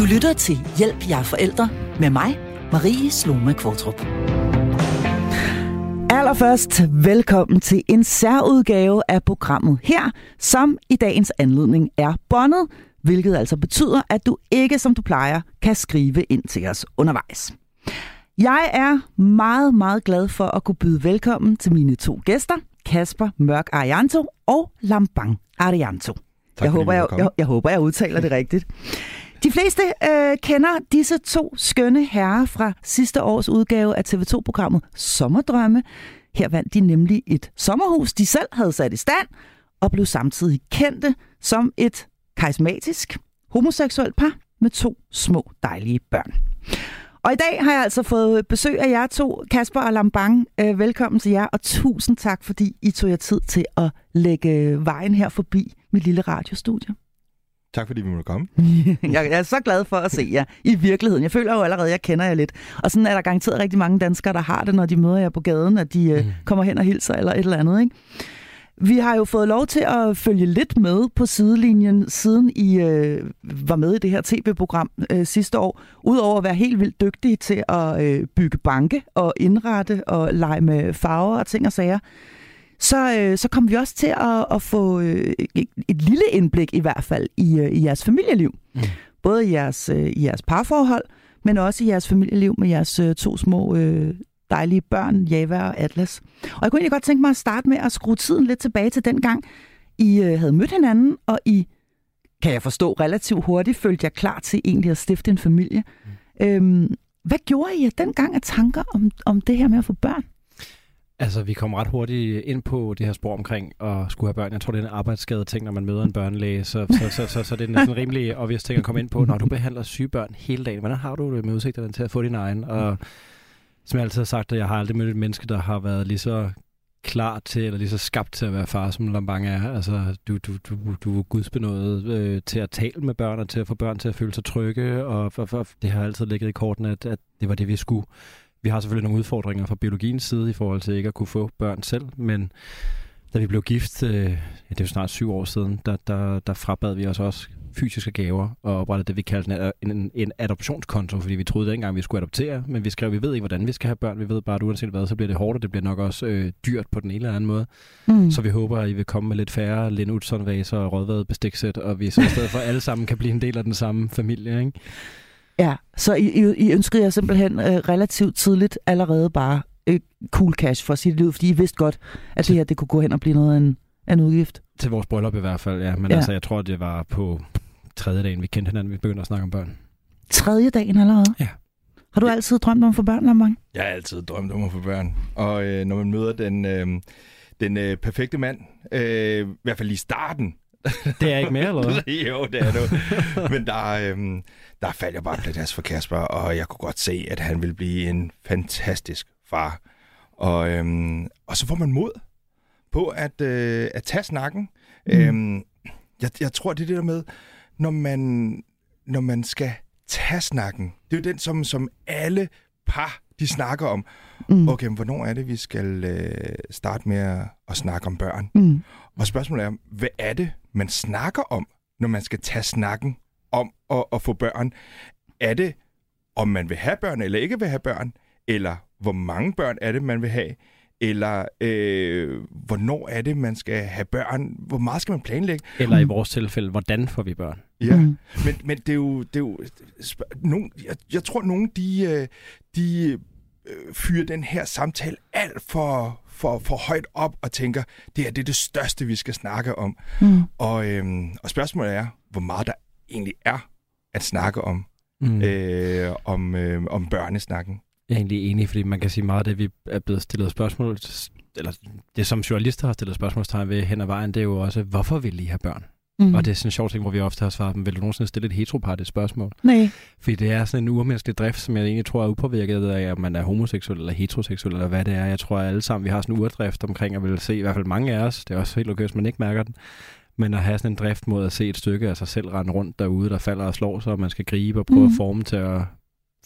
Du lytter til Hjælp jer forældre med mig, Marie Sloma Kvartrup. Allerførst velkommen til en særudgave af programmet her, som i dagens anledning er bondet, hvilket altså betyder, at du ikke som du plejer kan skrive ind til os undervejs. Jeg er meget, meget glad for at kunne byde velkommen til mine to gæster, Kasper Mørk Arianto og Lambang Arianto. Tak, jeg, håber, jeg, jeg, jeg håber, jeg udtaler det rigtigt. De fleste øh, kender disse to skønne herrer fra sidste års udgave af TV2-programmet Sommerdrømme. Her vandt de nemlig et sommerhus, de selv havde sat i stand, og blev samtidig kendte som et karismatisk homoseksuelt par med to små dejlige børn. Og i dag har jeg altså fået besøg af jer to, Kasper og Lambang. Øh, velkommen til jer, og tusind tak, fordi I tog jer tid til at lægge vejen her forbi mit lille radiostudie. Tak fordi vi måtte komme. Jeg er så glad for at se jer i virkeligheden. Jeg føler jo allerede, at jeg kender jer lidt. Og sådan er der garanteret rigtig mange danskere, der har det, når de møder jer på gaden, at de øh, kommer hen og hilser eller et eller andet. Ikke? Vi har jo fået lov til at følge lidt med på sidelinjen, siden I øh, var med i det her tv-program øh, sidste år. Udover at være helt vildt dygtige til at øh, bygge banke og indrette og lege med farver og ting og sager, så, øh, så kom vi også til at, at få øh, et, lille indblik i hvert fald i, øh, i jeres familieliv. Mm. Både i jeres, øh, i jeres parforhold, men også i jeres familieliv med jeres øh, to små øh, dejlige børn, Java og Atlas. Og jeg kunne egentlig godt tænke mig at starte med at skrue tiden lidt tilbage til den gang, I øh, havde mødt hinanden, og I, kan jeg forstå, relativt hurtigt følte jer klar til egentlig at stifte en familie. Mm. Øhm, hvad gjorde I dengang af tanker om, om det her med at få børn? Altså, vi kom ret hurtigt ind på det her spor omkring at skulle have børn. Jeg tror, det er en arbejdsskade ting, når man møder en børnelæge. Så, så, så, så, så det er sådan en rimelig obvious ting at komme ind på. Når du behandler syge børn hele dagen, hvordan har du det med udsigterne til at få din egen? Og som jeg altid har sagt, at jeg har aldrig mødt et menneske, der har været lige så klar til, eller lige så skabt til at være far, som Lambang er. Altså, du, du, du, du er gudsbenået øh, til at tale med børn, og til at få børn til at føle sig trygge, og for, for, det har altid ligget i kortene, at, at det var det, vi skulle. Vi har selvfølgelig nogle udfordringer fra biologiens side i forhold til ikke at kunne få børn selv, men da vi blev gift, øh, ja, det er jo snart syv år siden, der, der, der frabad vi os også fysiske gaver og oprettede det, vi kaldte en, en, en adoptionskonto, fordi vi troede ikke engang, vi skulle adoptere, men vi skrev, vi ved ikke, hvordan vi skal have børn. Vi ved bare, at uanset hvad, så bliver det hårdt, og det bliver nok også øh, dyrt på den ene eller anden måde. Mm. Så vi håber, at I vil komme med lidt færre Lene Utzon vaser og rådvadet bestiksæt, og vi så i stedet for alle sammen kan blive en del af den samme familie, ikke? Ja, så I, I, I ønskede jer simpelthen øh, relativt tidligt allerede bare øh, cool cash for at sige det ud, fordi I vidste godt, at det her det kunne gå hen og blive noget af en, af en udgift. Til vores bryllup i hvert fald, ja. Men Ja. ja. altså, jeg tror, det var på tredje dagen, vi kendte hinanden, vi begyndte at snakke om børn. Tredje dagen allerede? Ja. Har du altid drømt om at få børn, Lamang? Jeg har altid drømt om at få børn. Og øh, når man møder den, øh, den øh, perfekte mand, øh, i hvert fald i starten, Det er ikke mere, eller hvad? jo, det er det. Men der, øhm, der faldt jeg bare plads for Kasper, og jeg kunne godt se, at han ville blive en fantastisk far. Og, øhm, og så får man mod på at, øh, at tage snakken. Mm. Øhm, jeg, jeg tror, det er det der med, når man, når man skal tage snakken. Det er jo den, som, som alle par, de snakker om. Mm. Okay, men hvornår er det, vi skal øh, starte med at, at snakke om børn? Mm. Og spørgsmålet er, hvad er det, man snakker om, når man skal tage snakken om at, at få børn? Er det, om man vil have børn eller ikke vil have børn? Eller hvor mange børn er det, man vil have? Eller øh, hvornår er det, man skal have børn? Hvor meget skal man planlægge? Eller i vores tilfælde, hvordan får vi børn? Ja, Mm. men, men det er jo... Det er jo nogen, jeg, jeg tror, nogen de, øh, de øh, fyrer den her samtale alt for, for, for højt op og tænker, det her det er det største, vi skal snakke om. Mm. Og, øhm, og spørgsmålet er, hvor meget der egentlig er at snakke om, Mm. øh, om, øh, om børnesnakken. Jeg er egentlig enig, fordi man kan sige meget af det, vi er blevet stillet spørgsmål, eller det som journalister har stillet spørgsmålstegn ved hen ad vejen, det er jo også, hvorfor vil I have børn? Mm. Og det er sådan en sjov ting, hvor vi ofte har svaret dem, vil du nogensinde stille et heteropartigt spørgsmål? Nej. Fordi det er sådan en urmenneskelig drift, som jeg egentlig tror er upåvirket af, om man er homoseksuel eller heteroseksuel, eller hvad det er. Jeg tror at alle sammen, vi har sådan en urdrift omkring at vil se, i hvert fald mange af os, det er også helt okay, hvis man ikke mærker den, men at have sådan en drift mod at se et stykke af sig selv rende rundt derude, der falder og slår sig, og man skal gribe og prøve mm. at forme til at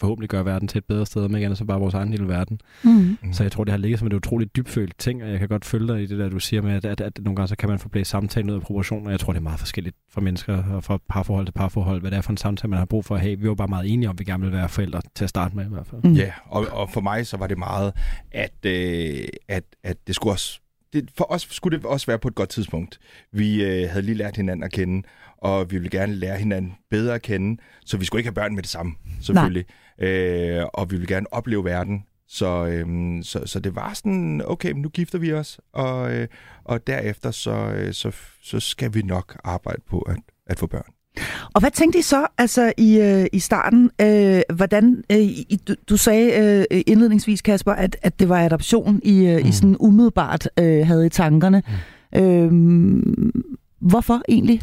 forhåbentlig gøre verden til et bedre sted, men igen så bare vores egen lille verden. Mm. Mm. Så jeg tror, det har ligget som et utroligt dybfølt ting, og jeg kan godt følge dig i det der, du siger med, at, at, at nogle gange så kan man få blæst samtalen ud af proportioner. Jeg tror, det er meget forskelligt fra mennesker og fra parforhold til parforhold, hvad det er for en samtale, man har brug for at have. Vi var bare meget enige om, at vi gerne vil være forældre til at starte med i hvert fald. Mm. Ja, og, og for mig så var det meget, at, øh, at, at det skulle også det, for os skulle det også være på et godt tidspunkt. Vi øh, havde lige lært hinanden at kende, og vi ville gerne lære hinanden bedre at kende, så vi skulle ikke have børn med det samme, selvfølgelig. Øh, og vi ville gerne opleve verden, så, øhm, så, så det var sådan, okay, nu gifter vi os, og, øh, og derefter så, øh, så, så skal vi nok arbejde på at, at få børn. Og hvad tænkte I så altså i, øh, i starten? Øh, hvordan øh, I, du, du sagde øh, indledningsvis, Kasper, at, at det var adoption, I, øh, mm. I sådan umiddelbart øh, havde i tankerne. Mm. Øh, hvorfor egentlig?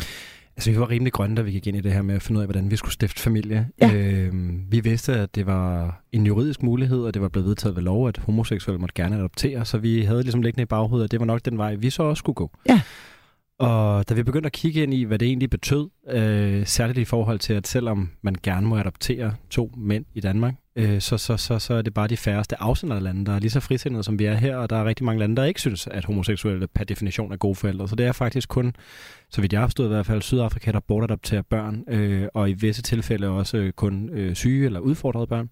Altså, vi var rimelig grønne, da vi gik ind i det her med at finde ud af, hvordan vi skulle stifte familie. Ja. Øh, vi vidste, at det var en juridisk mulighed, og det var blevet vedtaget ved lov, at homoseksuelle måtte gerne adoptere, så vi havde ligesom liggende i baghovedet, at det var nok den vej, vi så også skulle gå. Ja. Og da vi begyndte at kigge ind i, hvad det egentlig betød, øh, særligt i forhold til, at selvom man gerne må adoptere to mænd i Danmark, øh, så, så, så, så er det bare de færreste afsenderlande, der er lige så frisindede, som vi er her, og der er rigtig mange lande, der ikke synes, at homoseksuelle per definition er gode forældre. Så det er faktisk kun, så vidt jeg har forstået i hvert fald, Sydafrika, der bortadopterer børn, øh, og i visse tilfælde også kun øh, syge eller udfordrede børn.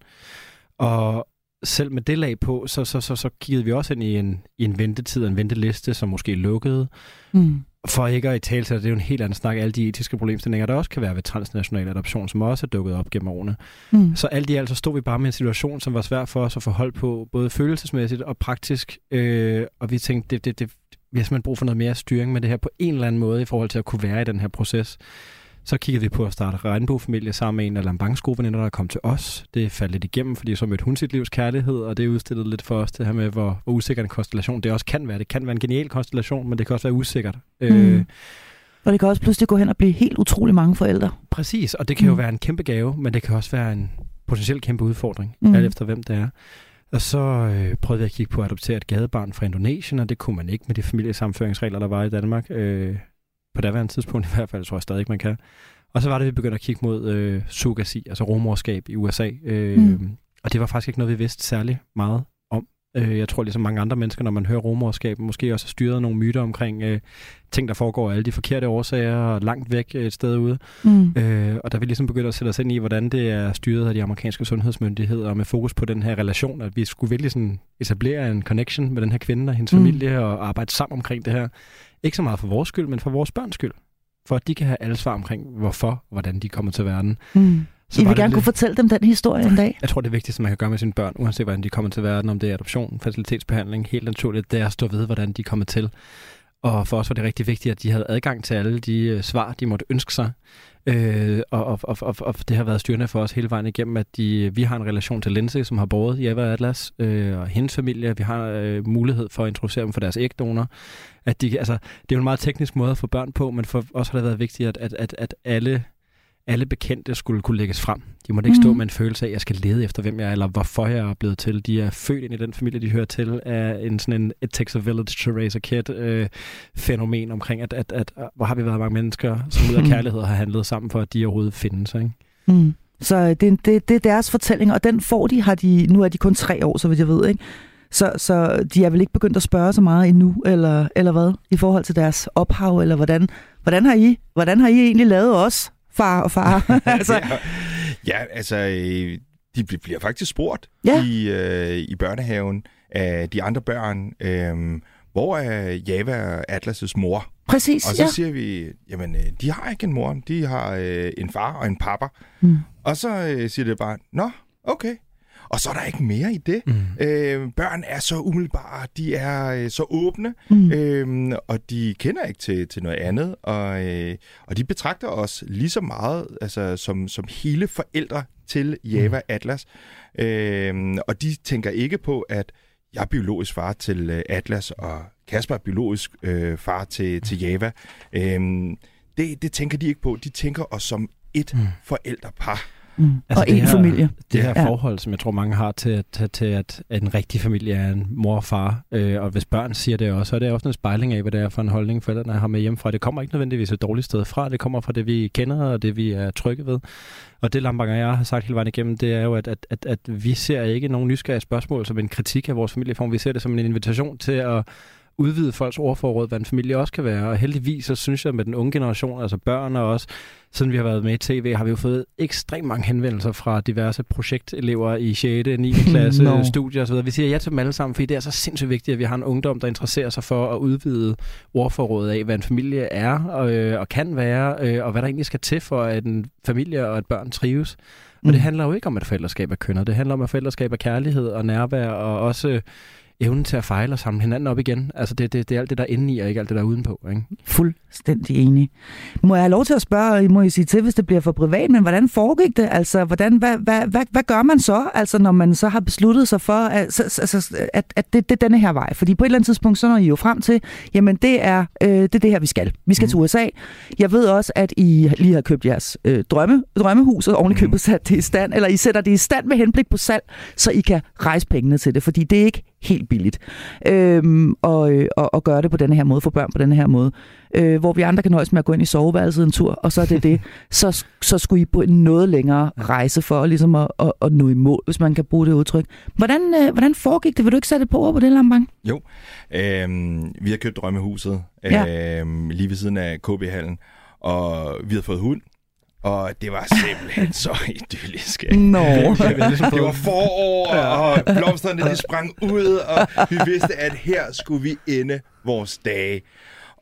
Og selv med det lag på, så, så, så, så kiggede vi også ind i en, i en ventetid, en venteliste, som måske lukkede. Mm. For ikke at i tale det er jo en helt anden snak, alle de etiske problemstillinger, der også kan være ved transnational adoption, som også er dukket op gennem årene. Mm. Så alt i alt så stod vi bare med en situation, som var svær for os at få hold på, både følelsesmæssigt og praktisk. Øh, og vi tænkte, det, det, det, vi har simpelthen brug for noget mere styring med det her på en eller anden måde i forhold til at kunne være i den her proces. Så kiggede vi på at starte regnbuefamilie sammen med en af Lambangs gode veninder, der kom til os. Det faldt lidt igennem, fordi så mødte hun sit livs kærlighed, og det udstillede lidt for os det her med, hvor, hvor usikker en konstellation det også kan være. Det kan være en genial konstellation, men det kan også være usikkert. Mm. Øh, og det kan også pludselig gå hen og blive helt utrolig mange forældre. Præcis, og det kan mm. jo være en kæmpe gave, men det kan også være en potentielt kæmpe udfordring, mm. alt efter hvem det er. Og så øh, prøvede vi at kigge på at adoptere et gadebarn fra Indonesien, og det kunne man ikke med de familiesamføringsregler, der var i Danmark. Øh, på daværende tidspunkt i hvert fald, tror jeg stadig ikke, man kan. Og så var det, vi begyndte at kigge mod øh, surrogasi, altså rumorskab i USA. Øh, mm. Og det var faktisk ikke noget, vi vidste særlig meget om. Øh, jeg tror ligesom mange andre mennesker, når man hører rumorskab, måske også har styret nogle myter omkring øh, ting, der foregår af alle de forkerte årsager, og langt væk et sted ude. Mm. Øh, og der vi ligesom begyndte at sætte os ind i, hvordan det er styret af de amerikanske sundhedsmyndigheder, med fokus på den her relation, at vi skulle virkelig sådan etablere en connection med den her kvinde og hendes mm. familie, og arbejde sammen omkring det her. Ikke så meget for vores skyld, men for vores børns skyld. For at de kan have alle svar omkring, hvorfor hvordan de kommer til verden. Mm. Så I vil gerne lidt... kunne fortælle dem den historie en dag? Jeg tror, det vigtigste, man kan gøre med sine børn, uanset hvordan de kommer til verden, om det er adoption, facilitetsbehandling, helt naturligt, det er at stå ved, hvordan de kommer til. Og for os var det rigtig vigtigt, at de havde adgang til alle de øh, svar, de måtte ønske sig. Øh, og, og, og, og, og det har været styrende for os hele vejen igennem, at de, øh, vi har en relation til Lindsay, som har båret Java Ever Atlas, øh, og hendes familie. Vi har øh, mulighed for at introducere dem for deres ægdonor. At de, altså, det er jo en meget teknisk måde at få børn på, men for os har det været vigtigt, at, at, at, at alle alle bekendte skulle kunne lægges frem. De måtte ikke stå mm. med en følelse af, at jeg skal lede efter, hvem jeg er, eller hvorfor jeg er blevet til. De er født ind i den familie, de hører til, af en sådan en It Takes a Village to Raise a Kid øh, fænomen omkring, at, at, at, at, hvor har vi været mange mennesker, som ud af kærlighed har handlet sammen for, at de overhovedet findes. Ikke? Mm. Så det, det, det er deres fortælling, og den får de, har de, nu er de kun tre år, så vidt jeg ved, ikke? Så, så de er vel ikke begyndt at spørge så meget endnu, eller, eller hvad, i forhold til deres ophav, eller hvordan, hvordan, har I, hvordan har I egentlig lavet os? Far og far. altså. ja, ja, altså, øh, de bliver faktisk spurgt ja. i, øh, i børnehaven af de andre børn, øh, hvor er Java Atlas' mor? Præcis, Og så ja. siger vi, jamen, øh, de har ikke en mor, de har øh, en far og en papa. Mm. Og så øh, siger det bare, nå, okay. Og så er der ikke mere i det. Mm. Øh, børn er så umiddelbare, de er øh, så åbne, mm. øh, og de kender ikke til, til noget andet, og, øh, og de betragter os lige så meget altså, som, som hele forældre til Java mm. Atlas. Øh, og de tænker ikke på, at jeg er biologisk far til øh, Atlas, og Kasper er biologisk øh, far til, til Java. Øh, det, det tænker de ikke på. De tænker os som et mm. forældrepar. Mm. Altså og en familie. Det her ja. forhold, som jeg tror mange har til, til, til at, at en rigtig familie er en mor og far, øh, og hvis børn siger det også, så er det ofte en spejling af, hvad det er for en holdning, forældrene har med hjemmefra. Det kommer ikke nødvendigvis et dårligt sted fra, det kommer fra det, vi kender, og det, vi er trygge ved. Og det Lambanger jeg har sagt hele vejen igennem, det er jo, at, at, at, at vi ser ikke nogen nysgerrige spørgsmål som en kritik af vores familieform. Vi ser det som en invitation til at udvide folks ordforråd, hvad en familie også kan være. Og heldigvis, så synes jeg med den unge generation, altså børn og også, siden vi har været med i tv, har vi jo fået ekstremt mange henvendelser fra diverse projektelever i 6., 9. klasse, no. studier osv. Vi siger ja til dem alle sammen, fordi det er så sindssygt vigtigt, at vi har en ungdom, der interesserer sig for at udvide ordforrådet af, hvad en familie er og, øh, og kan være, øh, og hvad der egentlig skal til for, at en familie og et børn trives. Og mm. det handler jo ikke om, at forældreskab er kønner. Det handler om, at forældreskab er kærlighed og nærvær og også evnen til at fejle og samle hinanden op igen. Altså det, det, det er alt det, der er inde i, og ikke alt det, der er udenpå. Ikke? Fuldstændig enig. Må jeg have lov til at spørge, I må I sige til, hvis det bliver for privat, men hvordan foregik det? Altså, hvordan, hvad, hvad, hvad, hvad gør man så, altså, når man så har besluttet sig for, at, så, altså, at, at det, det er denne her vej? Fordi på et eller andet tidspunkt, så når I jo frem til, jamen det er, øh, det, er det her, vi skal. Vi skal mm. til USA. Jeg ved også, at I lige har købt jeres øh, drømme, drømmehus, og oven i købet sat det i stand, eller I sætter det i stand med henblik på salg, så I kan rejse pengene til det, fordi det er ikke helt billigt øhm, og, øh, og, og gøre det på den her måde, få børn på den her måde. Øh, hvor vi andre kan nøjes med at gå ind i soveværelset en tur, og så er det det. Så, så skulle I på en noget længere rejse for ligesom at, at, at nå i mål, hvis man kan bruge det udtryk. Hvordan, øh, hvordan foregik det? Vil du ikke sætte på på det, Lambang? Jo, øhm, vi har købt drømmehuset ja. øhm, lige ved siden af KB-hallen, og vi har fået hund, og det var simpelthen så idyllisk. Ikke? Nå. Det var forår, og blomsterne de sprang ud, og vi vidste, at her skulle vi ende vores dage.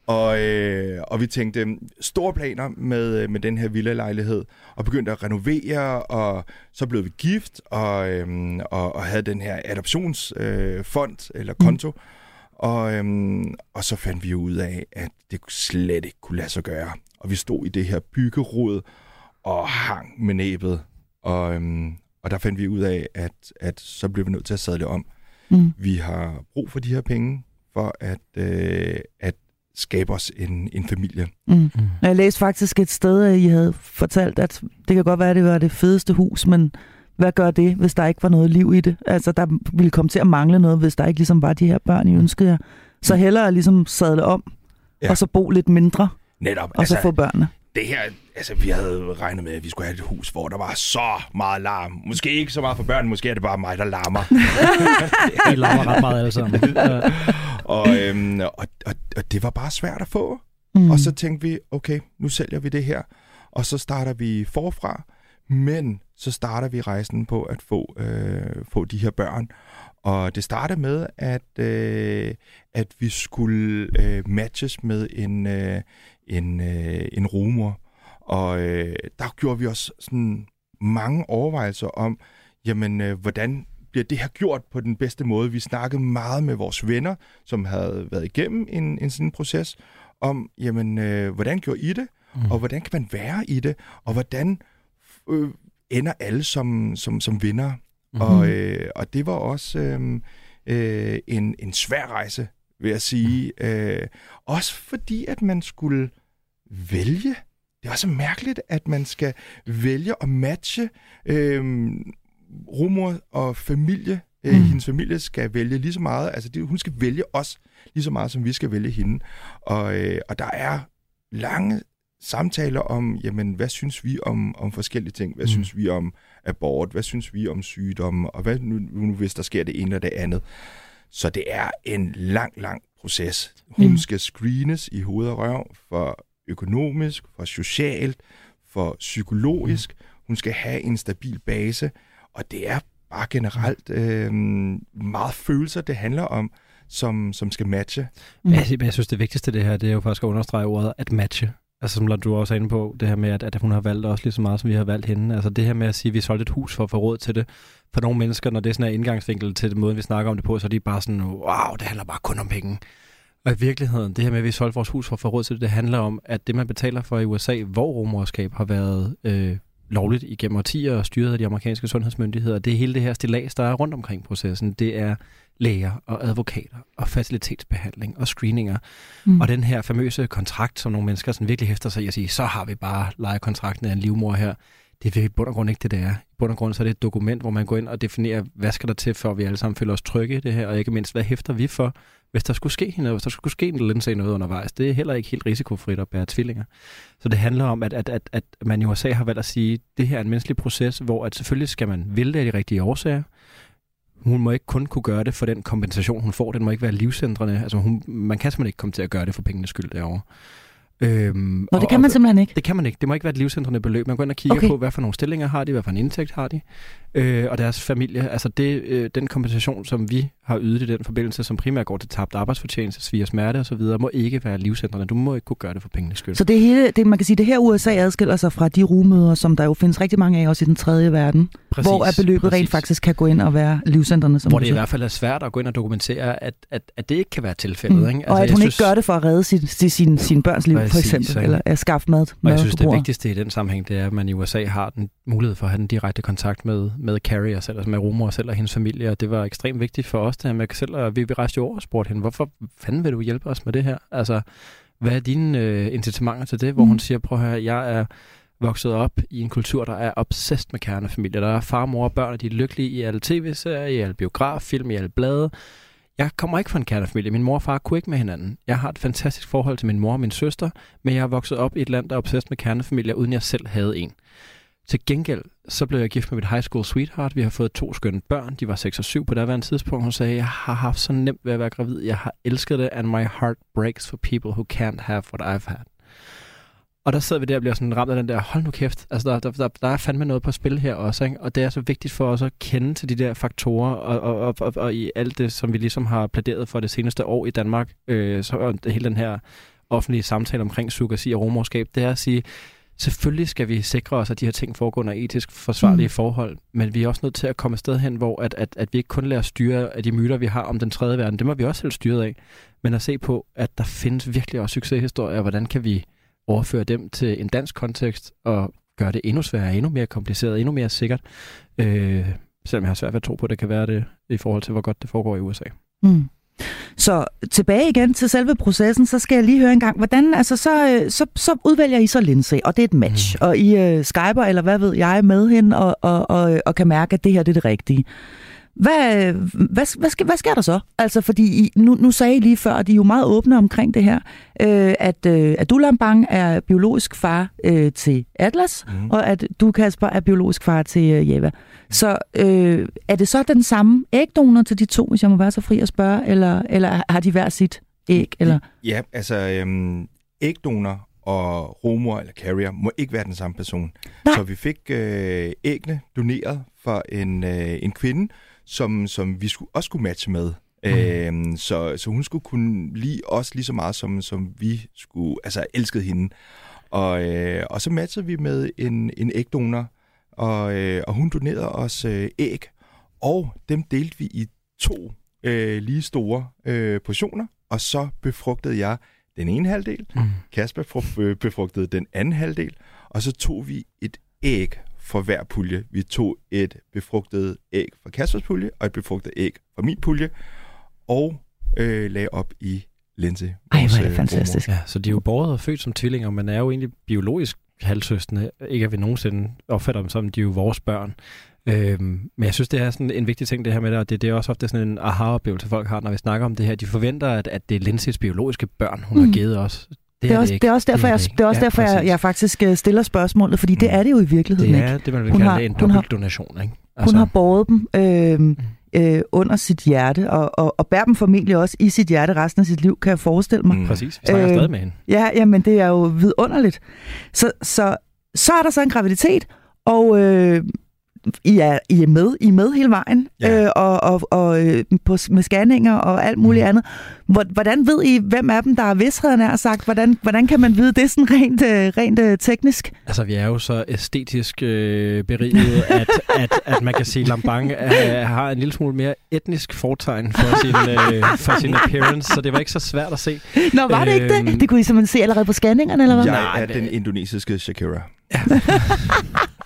Og, øh, og vi tænkte store planer med, med den her villa-lejlighed, og begyndte at renovere, og så blev vi gift, og, øh, og, og havde den her adoptionsfond, øh, eller konto. Mm. Og, øh, og så fandt vi ud af, at det slet ikke kunne lade sig gøre. Og vi stod i det her byggerod, og hang med næbet. Og, øhm, og der fandt vi ud af, at, at så blev vi nødt til at sadle om. Mm. Vi har brug for de her penge for at, øh, at skabe os en, en familie. Mm. Mm. Jeg læste faktisk et sted, at I havde fortalt, at det kan godt være, at det var det fedeste hus, men hvad gør det, hvis der ikke var noget liv i det? Altså, der ville komme til at mangle noget, hvis der ikke ligesom var de her børn, I ønskede jer. Så mm. hellere ligesom sadle om, ja. og så bo lidt mindre, Netop. og så altså, få børnene det her, altså vi havde regnet med, at vi skulle have et hus, hvor der var så meget larm. Måske ikke så meget for børn, måske er det bare mig, der larmer. Vi larmer ret meget alle sammen. og, øhm, og, og, og det var bare svært at få. Mm. Og så tænkte vi, okay, nu sælger vi det her, og så starter vi forfra. Men så starter vi rejsen på at få, øh, få de her børn. Og det startede med, at, øh, at vi skulle øh, matches med en, øh, en, øh, en rumor. Og øh, der gjorde vi også sådan mange overvejelser om, jamen, øh, hvordan bliver det her gjort på den bedste måde. Vi snakkede meget med vores venner, som havde været igennem en, en sådan proces, om, jamen, øh, hvordan gjorde I det? Mm. Og hvordan kan man være i det? Og hvordan øh, ender alle som, som, som vinder? Mm-hmm. Og, øh, og det var også øh, øh, en, en svær rejse, vil jeg sige. Mm. Øh, også fordi, at man skulle vælge. Det er også mærkeligt, at man skal vælge at matche øh, rumor og familie. Øh, mm. Hendes familie skal vælge lige så meget. Altså, det, hun skal vælge os lige så meget, som vi skal vælge hende. Og, øh, og der er lange samtaler om, jamen, hvad synes vi om, om forskellige ting? Hvad mm. synes vi om abort? Hvad synes vi om sygdomme? Og hvad nu, nu, hvis der sker det ene eller det andet? Så det er en lang, lang proces. Hun mm. skal screenes i hoved og røv for økonomisk, for socialt, for psykologisk. Hun skal have en stabil base, og det er bare generelt øh, meget følelser, det handler om, som, som skal matche. Mm. Jeg, jeg synes, det vigtigste det her, det er jo faktisk at understrege ordet at matche. Altså som du også er inde på, det her med, at, at hun har valgt os lige så meget, som vi har valgt hende. Altså det her med at sige, at vi solgte et hus for at få råd til det. For nogle mennesker, når det er sådan en indgangsvinkel til den måde, vi snakker om det på, så er de bare sådan, wow, det handler bare kun om penge. Og i virkeligheden, det her med, at vi solgte vores hus for at få råd til det, det handler om, at det, man betaler for i USA, hvor rumorskab har været øh, lovligt igennem årtier og styret af de amerikanske sundhedsmyndigheder, det er hele det her stillads, der er rundt omkring processen. Det er læger og advokater og facilitetsbehandling og screeninger. Mm. Og den her famøse kontrakt, som nogle mennesker sådan virkelig hæfter sig i at sige, så har vi bare lejekontrakten af en livmor her. Det er i bund og grund ikke det, det er. I bund og grund så er det et dokument, hvor man går ind og definerer, hvad skal der til, for vi alle sammen føler os trygge i det her, og ikke mindst, hvad hæfter vi for, hvis der skulle ske noget, hvis der skulle ske en Lindsay noget undervejs. Det er heller ikke helt risikofrit at bære tvillinger. Så det handler om, at, at, at, at man i USA har valgt at sige, at det her er en menneskelig proces, hvor at selvfølgelig skal man vælge det af de rigtige årsager, hun må ikke kun kunne gøre det for den kompensation, hun får. Den må ikke være livsændrende. Altså, hun, man kan simpelthen ikke komme til at gøre det for pengenes skyld derovre. Øhm, Nå, det kan man simpelthen ikke? Det kan man ikke. Det må ikke være et livscentrende beløb. Man går ind og kigger okay. på, hvad for nogle stillinger har de, hvad for en indtægt har de, øh, og deres familie. Altså det, øh, den kompensation, som vi har ydet i den forbindelse, som primært går til tabt arbejdsfortjeneste, svig og smerte osv., må ikke være livscentrende. Du må ikke kunne gøre det for pengenes skyld. Så det hele, det, man kan sige, det her USA adskiller sig fra de rumøder, som der jo findes rigtig mange af også i den tredje verden, præcis, hvor er beløbet præcis. rent faktisk kan gå ind og være livscentrende. Som hvor det i hvert fald er svært at gå ind og dokumentere, at, at, at det ikke kan være tilfældet. Mm. Ikke? Altså, og at hun synes... ikke gør det for at redde sin, sin, sin, sin børns liv, præcis, for eksempel, eller at skaffe mad. Og jeg synes, det vigtigste i den sammenhæng, det er, at man i USA har den mulighed for at have den direkte kontakt med, med Carrie og selv, altså med Rumor selv og hendes familie, og det var ekstremt vigtigt for os, her med selv, og vi, rejste over og spurgte hende, hvorfor fanden vil du hjælpe os med det her? Altså, hvad er dine øh, incitamenter til det? Hvor mm. hun siger, prøv at høre, jeg er vokset op i en kultur, der er obsessed med kernefamilie. Der er far, mor og børn, og de er lykkelige i alle tv-serier, i alle biograffilm, i alle blade. Jeg kommer ikke fra en kernefamilie. Min mor og far kunne ikke med hinanden. Jeg har et fantastisk forhold til min mor og min søster, men jeg er vokset op i et land, der er obsessed med kernefamilier, uden jeg selv havde en. Til gengæld, så blev jeg gift med mit high school sweetheart. Vi har fået to skønne børn. De var 6 og 7 på det tidspunkt. Hun sagde, jeg har haft så nemt ved at være gravid. Jeg har elsket det, and my heart breaks for people who can't have what I've had. Og der sidder vi der og bliver sådan ramt af den der, hold nu kæft, altså der, der, der, der er fandme noget på spil her også, ikke? og det er så vigtigt for os at kende til de der faktorer, og, og, og, og, og i alt det, som vi ligesom har pladeret for det seneste år i Danmark, øh, så hele den her offentlige samtale omkring surrogasi og rumorskab, det er at sige, selvfølgelig skal vi sikre os, at de her ting foregår under etisk forsvarlige mm. forhold, men vi er også nødt til at komme et sted hen, hvor at, at, at vi ikke kun lader styre af de myter, vi har om den tredje verden, det må vi også selv styre af, men at se på, at der findes virkelig også succeshistorier, hvordan kan vi overføre dem til en dansk kontekst og gøre det endnu sværere, endnu mere kompliceret, endnu mere sikkert, øh, selvom jeg har svært ved at tro på, at det kan være det i forhold til, hvor godt det foregår i USA. Mm. Så tilbage igen til selve processen, så skal jeg lige høre en gang, hvordan, altså så, øh, så, så udvælger I så Lindsay, og det er et match, mm. og I uh, skyper, eller hvad ved jeg, med hende, og, og, og, og kan mærke, at det her det er det rigtige. Hvad, hvad, hvad, sker, hvad sker der så? Altså, fordi I, nu, nu sagde I lige før, at I er jo meget åbne omkring det her, øh, at, øh, at du, Lambang, er biologisk far øh, til Atlas, mm. og at du, Kasper, er biologisk far til øh, Jeva. Så øh, er det så den samme ægdonor til de to, hvis jeg må være så fri at spørge, eller, eller har de hver sit æg? Eller? Ja, altså øhm, ægdonor og rumor eller carrier må ikke være den samme person. Nej. Så vi fik øh, ægne doneret for en, øh, en kvinde, som, som vi skulle, også skulle matche med. Mm. Øhm, så, så hun skulle kunne lide os lige så meget, som, som vi skulle, altså elskede hende. Og, øh, og så matchede vi med en, en ægdonor, og, øh, og hun donerede os øh, æg, og dem delte vi i to øh, lige store øh, portioner, og så befrugtede jeg den ene halvdel, mm. Kasper øh, befrugtede den anden halvdel, og så tog vi et æg for hver pulje. Vi tog et befrugtet æg fra Kaspers pulje, og et befrugtet æg fra min pulje, og øh, lagde op i Linse. Ej, hvor er det øh, fantastisk. Ja, så de er jo båret og født som tvillinger, men er jo egentlig biologisk halvsøstende. Ikke at vi nogensinde opfatter dem som, de er jo vores børn. Øhm, men jeg synes, det er sådan en vigtig ting, det her med det, og det, det er også ofte sådan en aha-oplevelse, folk har, når vi snakker om det her. De forventer, at, at det er Lindsays biologiske børn, hun mm. har givet os. Det er, det er, også, det, det er også derfor, det er jeg, det er også ja, derfor jeg, jeg faktisk øh, stiller spørgsmålet, fordi mm. det er det jo i virkeligheden det er, ikke. Det man vil hun kalde har, en dobbeltdonation. Ikke? Altså. Hun har båret dem øh, mm. øh, under sit hjerte, og, og, og bærer dem formentlig også i sit hjerte resten af sit liv, kan jeg forestille mig. Mm. Præcis, vi snakker øh, stadig med hende. Ja, jamen det er jo vidunderligt. Så, så, så er der så en graviditet, og øh, i er, I er med, I er med hele vejen, ja. øh, og, og, og øh, på, med scanninger og alt muligt mm. andet. Hvordan ved I, hvem af dem, der er vidsheden er sagt? Hvordan, hvordan kan man vide det sådan rent, øh, rent uh, teknisk? Altså, vi er jo så æstetisk øh, beriget, at, at, at man kan sige, at Lambang øh, har en lille smule mere etnisk fortegn for sin, øh, for sin appearance, så det var ikke så svært at se. Nå, var det ikke det? Øhm, det kunne I simpelthen se allerede på scanningerne, eller hvad? Jeg er den indonesiske Shakira. Ja.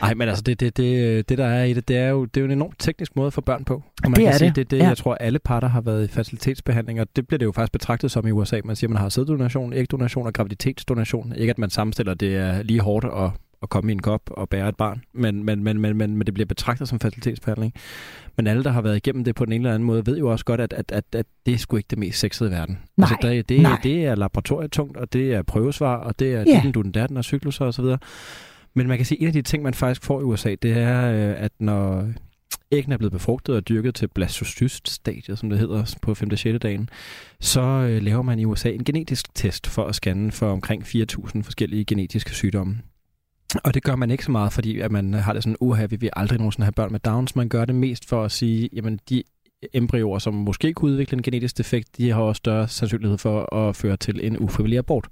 Nej, men altså, det, det, det, det, der er i det, det er jo, det er jo en enormt teknisk måde for børn på. Og man det kan er sige, det. det, det ja. Jeg tror, alle parter har været i facilitetsbehandling, og det bliver det jo faktisk betragtet som i USA. Man siger, man har sæddonation, ægdonation og graviditetsdonation. Ikke at man sammenstiller, det er lige hårdt at, at komme i en kop og bære et barn, men, men, men, men, men, men det bliver betragtet som facilitetsbehandling. Men alle, der har været igennem det på den ene eller anden måde, ved jo også godt, at, at, at, at det er sgu ikke det mest sexede i verden. Nej, altså, det, det, nej. det er laboratorietungt, og det er prøvesvar, og det er yeah. du den datten og cykluser osv. Men man kan sige, at en af de ting, man faktisk får i USA, det er, øh, at når æggene er blevet befrugtet og dyrket til blastocyst-stadiet, som det hedder på 5. og 6. dagen, så øh, laver man i USA en genetisk test for at scanne for omkring 4.000 forskellige genetiske sygdomme. Og det gør man ikke så meget, fordi at man har det sådan, uha, vi vil aldrig nogensinde have børn med Downs. Man gør det mest for at sige, jamen de embryoer, som måske kunne udvikle en genetisk defekt, de har også større sandsynlighed for at føre til en ufrivillig abort.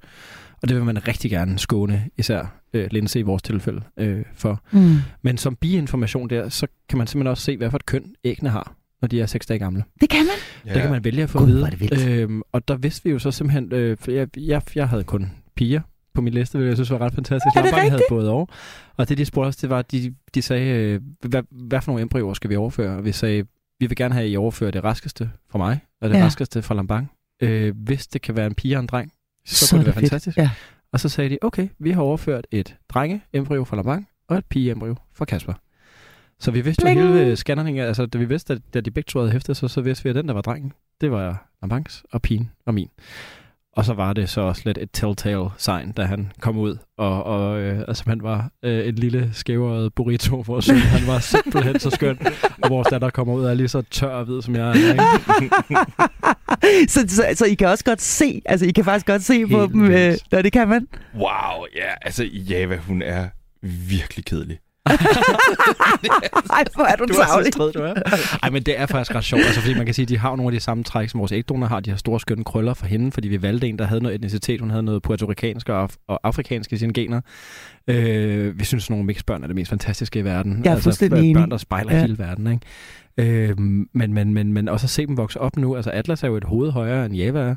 Og det vil man rigtig gerne skåne, især øh, Linse i vores tilfælde, øh, for. Mm. Men som biinformation der, så kan man simpelthen også se, hvad for et køn æggene har, når de er seks dage gamle. Det kan man. Ja. Det kan man vælge at få Gud, at vide. det vildt. Øhm, og der vidste vi jo så simpelthen, øh, for jeg, jeg, jeg havde kun piger på min liste, hvilket jeg synes var ret fantastisk. Er det Lambank havde både og. Og det, de spurgte os, det var, at de, de sagde, øh, hvad, hvad for nogle embryoer skal vi overføre? Og vi sagde, vi vil gerne have, at I overfører det raskeste fra mig, og det ja. raskeste fra Lambang. Øh, hvis det kan være en pige og en dreng, så, så Så kunne det være det fedt. fantastisk. Ja. Og så sagde de, okay, vi har overført et drenge-embryo fra Lambang, og et pige-embryo fra Kasper. Så vi vidste jo Bling! hele scanneringen, altså da vi vidste, at da de begge to havde hæftet sig, så vidste vi, at den, der var drengen, det var Lambangs og pigen og min. Og så var det så også lidt et telltale sign, da han kom ud, og, og øh, altså, han var øh, en lille skæveret burrito, hvor søn, han var simpelthen så skøn, og vores datter kommer ud og er lige så tør og hvid, som jeg er. Ikke? så, så, så I kan også godt se, altså I kan faktisk godt se på Helt dem. Øh, ja, det kan man. Wow, ja, altså Java, hun er virkelig kedelig. Ej, hvor er du, Du er så tavlig. strid, du er. Ej, men det er faktisk ret sjovt, altså, fordi man kan sige, at de har nogle af de samme træk, som vores ægdonor har. De har store skønne krøller for hende, fordi vi valgte en, der havde noget etnicitet. Hun havde noget puertoricansk og, af- og afrikansk i sine gener. Øh, vi synes, at nogle mixbørn er det mest fantastiske i verden. Jeg er fuldstændig altså, enig. Børn, der spejler ja. hele verden, ikke? Øh, men, men, men, men også at se dem vokse op nu. Altså Atlas er jo et hoved højere end Java er.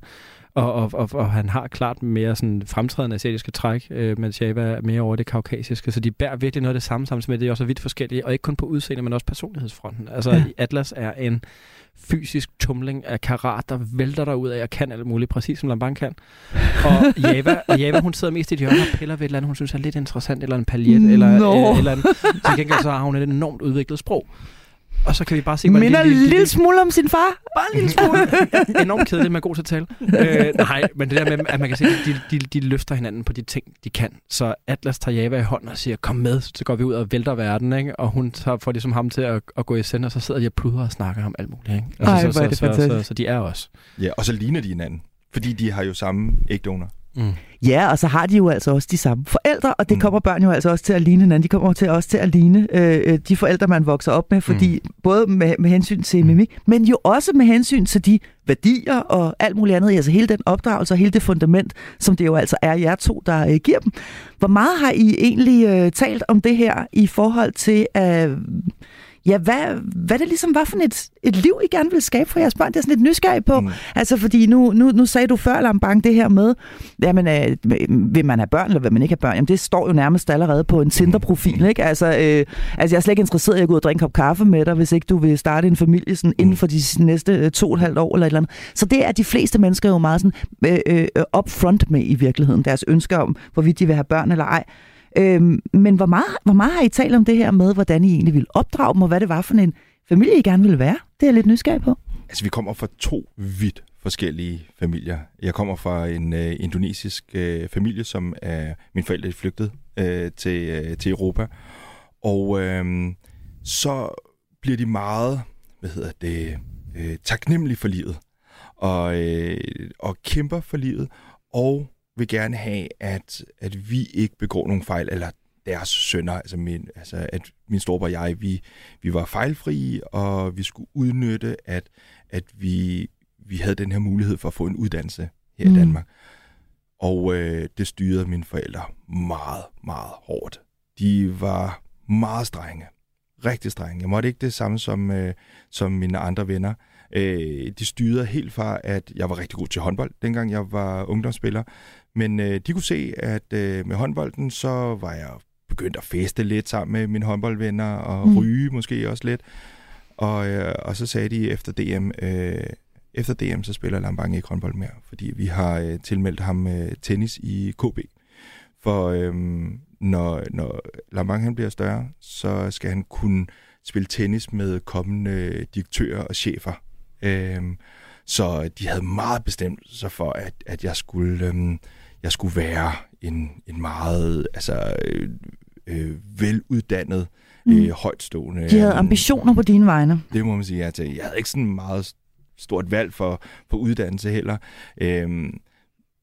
Og, og, og, og han har klart mere sådan fremtrædende asiatiske træk, øh, mens Java er mere over det kaukasiske. Så de bærer virkelig noget af det samme, samtidig med, at de også er vidt forskellige. Og ikke kun på udseende, men også personlighedsfronten. Altså Ja. Atlas er en fysisk tumling af karat, der vælter der ud af og kan alt muligt, præcis som Lambang kan. Og Java, og Java, hun sidder mest i et hjørne og piller ved et eller andet, hun synes er lidt interessant, eller en paljet, eller Nå. øh, et eller andet. Til gengæld så har hun et enormt udviklet sprog. Og så kan vi bare se, Minder en de- lille smule om sin far. Bare en lille smule. Enormt kedeligt, men god til at tale. Øh, nej, men det der med, at man kan se, at de, de, de løfter hinanden på de ting, de kan. Så Atlas tager Java i hånden og siger, kom med, så går vi ud og vælter verden, ikke? Og hun tager, får ligesom ham til at, at gå i send, og så sidder de og pludrer og snakker om alt muligt, ikke? Ej, så, er så, så, så, fantastisk. så, så, de er også. Ja, og så ligner de hinanden, fordi de har jo samme ægdonor. Mm. Ja, og så har de jo altså også de samme forældre, og det Mm. kommer børn jo altså også til at ligne hinanden. De kommer til også til at ligne øh, øh, de forældre, man vokser op med, fordi mm. både med, med hensyn til Mm. mimik, men jo også med hensyn til de værdier og alt muligt andet. Altså hele den opdragelse og hele det fundament, som det jo altså er jer to, der øh, giver dem. Hvor meget har I egentlig øh, talt om det her i forhold til... Øh, Ja, hvad, hvad det ligesom var for et, et liv, I gerne ville skabe for jeres børn? Det er sådan lidt nysgerrig på. Mm. Mm. Altså, fordi nu, nu, nu sagde du før, Lambang, det her med, jamen, øh, vil man have børn, eller vil man ikke have børn? Jamen, det står jo nærmest allerede på en Tinder-profil, ikke? Altså, øh, altså, jeg er slet ikke interesseret i at gå ud og drikke en kop kaffe med dig, hvis ikke du vil starte en familie sådan, inden for de næste øh, to og et halvt år, eller et eller andet. Så det er de fleste mennesker jo meget sådan, øh, øh, upfront med i virkeligheden, deres ønsker om, hvorvidt de vil have børn eller ej. Øhm, men hvor meget, hvor meget har I talt om det her med, hvordan I egentlig ville opdrage dem, og hvad det var for en familie, I gerne ville være? Det er jeg lidt nysgerrig på. Altså, vi kommer fra to vidt forskellige familier. Jeg kommer fra en øh, indonesisk øh, familie, som er mine forældre er flygtet øh, til, øh, til Europa. Og øh, så bliver de meget, hvad hedder det, øh, taknemmelige for livet. Og, øh, og kæmper for livet. Og vil gerne have, at, at vi ikke begår nogen fejl, eller deres sønner, altså, min, altså at min storebror og jeg, vi, vi var fejlfrie, og vi skulle udnytte, at, at vi, vi havde den her mulighed for at få en uddannelse her Mm. i Danmark. Og øh, det styrede mine forældre meget, meget hårdt. De var meget strenge. Rigtig strenge. Jeg måtte ikke det samme som, øh, som mine andre venner. Øh, de styrede helt fra, at jeg var rigtig god til håndbold, dengang jeg var ungdomsspiller. Men øh, de kunne se, at øh, med håndbolden, så var jeg begyndt at feste lidt sammen med mine håndboldvenner, og Mm. ryge måske også lidt. Og, øh, og så sagde de efter DM, øh, efter DM, så spiller Lambang ikke håndbold mere, fordi vi har øh, tilmeldt ham øh, tennis i KB. For øh, når, når Lamang han bliver større, så skal han kunne spille tennis med kommende direktører og chefer. Øhm, så de havde meget bestemt sig for, at, at jeg skulle øhm, jeg skulle være en, en meget altså, øh, øh, veluddannet, mm. øh, højtstående. De havde ambitioner på dine vegne. Det må man sige ja til. Jeg havde ikke sådan meget stort valg for, for uddannelse heller. Øhm,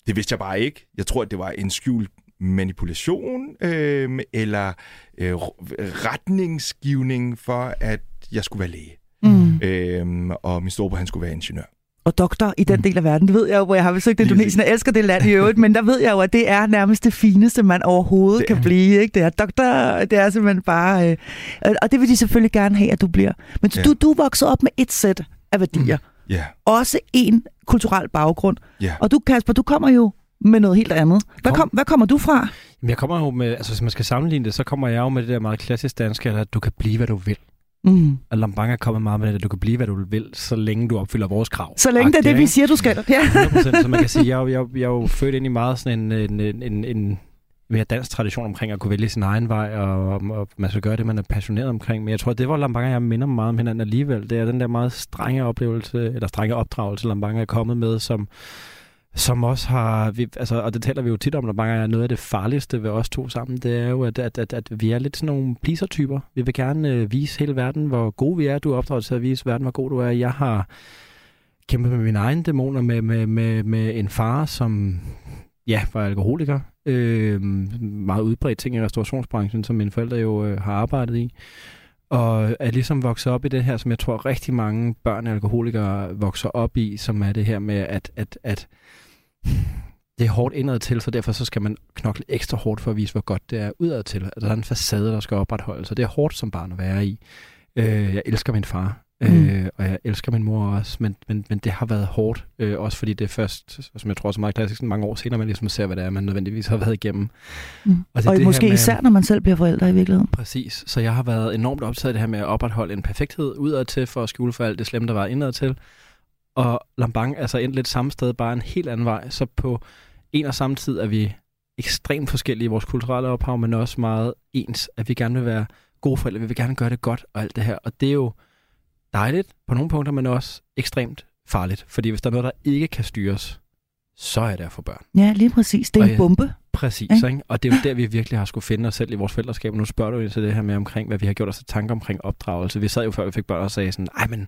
det vidste jeg bare ikke. Jeg tror, at det var en skjult manipulation øh, eller øh, retningsgivning for, at jeg skulle være læge. Mm. Øhm, og min storebror, han skulle være ingeniør og doktor i den mm. del af verden. Det ved jeg jo, hvor jeg har besøgt Indonesien og elsker det land i øvrigt, men der ved jeg jo, at det er nærmest det fineste, man overhovedet det kan blive. Ikke? Det er doktor, det er simpelthen bare... Øh, og det vil de selvfølgelig gerne have, at du bliver. Men ja. du, du er vokset op med et sæt af værdier. Mm. Yeah. Også en kulturel baggrund. Yeah. Og du, Kasper, du kommer jo med noget helt andet. Hvad, kom, hvad kommer du fra? Jamen, jeg kommer jo med, altså hvis man skal sammenligne det, så kommer jeg jo med det der meget klassisk danske, at du kan blive, hvad du vil. Mm. Og Lambang er kommet meget med det, at du kan blive, hvad du vil, så længe du opfylder vores krav. Så længe det er det, vi siger, du skal. Ja. 100%, så man kan sige, jeg, jeg, jeg er jo født ind i meget sådan en, en, en, en, en mere dansk tradition omkring at kunne vælge sin egen vej, og, og man skal gøre det, man er passioneret omkring. Men jeg tror, det var Lambanga, jeg minder meget om hinanden alligevel. Det er den der meget strenge oplevelse, eller strenge opdragelse, Lambanga er kommet med, som, som også har, vi, altså, og det taler vi jo tit om, når mange er noget af det farligste ved os to sammen, det er jo, at, at, at, at vi er lidt sådan nogle pleaser-typer. Vi vil gerne øh, vise hele verden, hvor gode vi er. Du er opdraget til at vise verden, hvor god du er. Jeg har kæmpet med mine egne dæmoner, med, med, med, med en far, som ja, var alkoholiker. Øh, meget udbredt ting i restaurationsbranchen, som mine forældre jo øh, har arbejdet i. Og er ligesom vokset op i det her, som jeg tror rigtig mange børn af alkoholikere vokser op i, som er det her med, at, at, at det er hårdt indad til, så derfor så skal man knokle ekstra hårdt for at vise, hvor godt det er udad til. Altså, der er en facade, der skal opretholdes, så det er hårdt som barn at være i. Øh, jeg elsker min far, mm. øh, og jeg elsker min mor også, men, men, men det har været hårdt, øh, også fordi det er først, som jeg tror er så meget klassisk, mange år senere, man ligesom ser, hvad det er, man nødvendigvis har været igennem. Mm. Og, det og det måske med, især, når man selv bliver forældre i virkeligheden. Præcis, så jeg har været enormt optaget af det her med at opretholde en perfekthed udad til, for at skjule for alt det slemme, der var indad til. Og Lambang er så endt lidt samme sted, bare en helt anden vej. Så på en og samme tid er vi ekstremt forskellige i vores kulturelle ophav, men også meget ens, at vi gerne vil være gode forældre, vi vil gerne gøre det godt og alt det her. Og det er jo dejligt på nogle punkter, men også ekstremt farligt. Fordi hvis der er noget, der ikke kan styres, så er det at få børn. Ja, lige præcis. Det er en bombe. Præcis, ikke? ikke? Og det er jo der, vi virkelig har skulle finde os selv i vores fællesskab. Nu spørger du ind til det her med omkring, hvad vi har gjort os tanker omkring opdragelse. Vi sad jo før, vi fik børn og sagde sådan, ej, men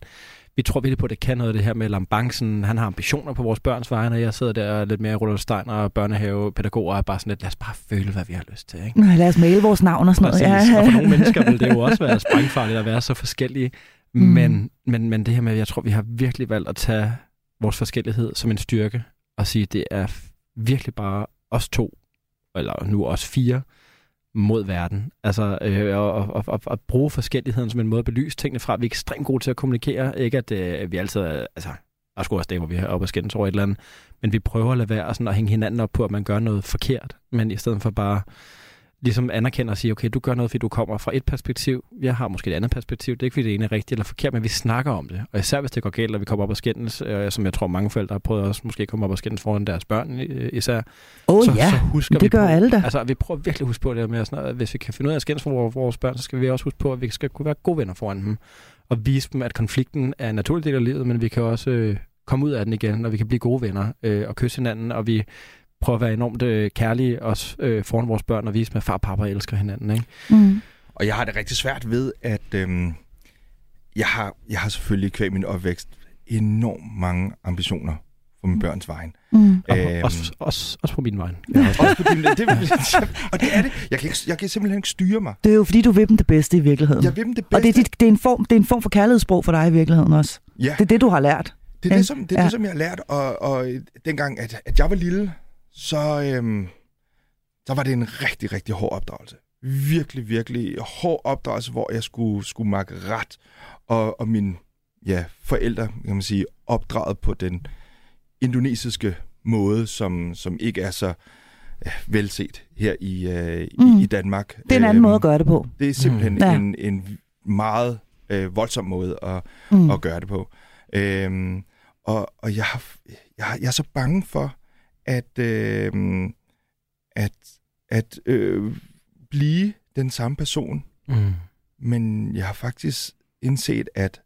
vi tror virkelig på, at det kan noget, det her med Lambancen. Han har ambitioner på vores børns vegne, og jeg sidder der lidt mere Rudolf Steiner og børnehavepædagoger og er bare sådan lidt, lad os bare føle, hvad vi har lyst til. Ikke? Nej, lad os male vores navn og sådan Præcis. noget. Ja. Og for nogle mennesker vil det jo også være sprængfarligt at være så forskellige. Mm. Men, men, men det her med, at jeg tror, vi har virkelig valgt at tage vores forskellighed som en styrke og sige, at det er virkelig bare os to, eller nu os fire, mod verden. Altså, øh, og, og, og, og bruge forskelligheden som en måde at belyse tingene fra. Vi er ekstremt gode til at kommunikere. Ikke at øh, vi altid er, altså, der er sgu også det, hvor vi er oppe og skændes over et eller andet. Men vi prøver at lade være sådan at hænge hinanden op på, at man gør noget forkert. Men i stedet for bare ligesom anerkender og siger, okay, du gør noget, fordi du kommer fra et perspektiv, jeg har måske et andet perspektiv, det er ikke, fordi det ene er rigtigt eller forkert, men vi snakker om det. Og især hvis det går galt, og vi kommer op og skændes, øh, som jeg tror mange forældre har prøvet også måske komme op og skændes foran deres børn øh, især. Oh, så, ja, så husker det vi gør på, alle da. Altså, vi prøver virkelig at huske på det med, sådan, at hvis vi kan finde ud af at skændes for vores børn, så skal vi også huske på, at vi skal kunne være gode venner foran dem. Og vise dem, at konflikten er en naturlig del af livet, men vi kan også øh, komme ud af den igen, og vi kan blive gode venner øh, og kysse hinanden, og vi prøve at være enormt øh, kærlige også øh, foran vores børn og vise, at far og pappa elsker hinanden. Ikke? Mm. Og jeg har det rigtig svært ved, at øh, jeg, har, jeg har selvfølgelig kvæg min opvækst enormt mange ambitioner på min børns vejen. Mm. Øhm, også, også, også på min vej. Ja, også, også på din, det, og det er det. Jeg kan, ikke, jeg kan simpelthen ikke styre mig. Det er jo fordi, du vil dem det bedste i virkeligheden. Jeg vil dem det bedste. Og det er, dit, det er, en, form, det er en form for kærlighedssprog for dig i virkeligheden også. Ja. Det er det, du har lært. Det er det, som, det, er ja. det, som jeg har lært. Og, og dengang, at, at jeg var lille, så, øhm, så var det en rigtig, rigtig hård opdragelse. Virkelig, virkelig hård opdragelse, hvor jeg skulle, skulle makke ret, og, og mine ja, forældre, kan man sige, opdraget på den indonesiske måde, som, som ikke er så ja, velset her i, øh, mm. i, i Danmark. Det er en anden øhm, måde at gøre det på. Det er simpelthen mm. ja. en, en meget øh, voldsom måde at, mm. at gøre det på. Øhm, og og jeg, jeg, jeg er så bange for, at, øh, at, at øh, blive den samme person, Mm. men jeg har faktisk indset, at,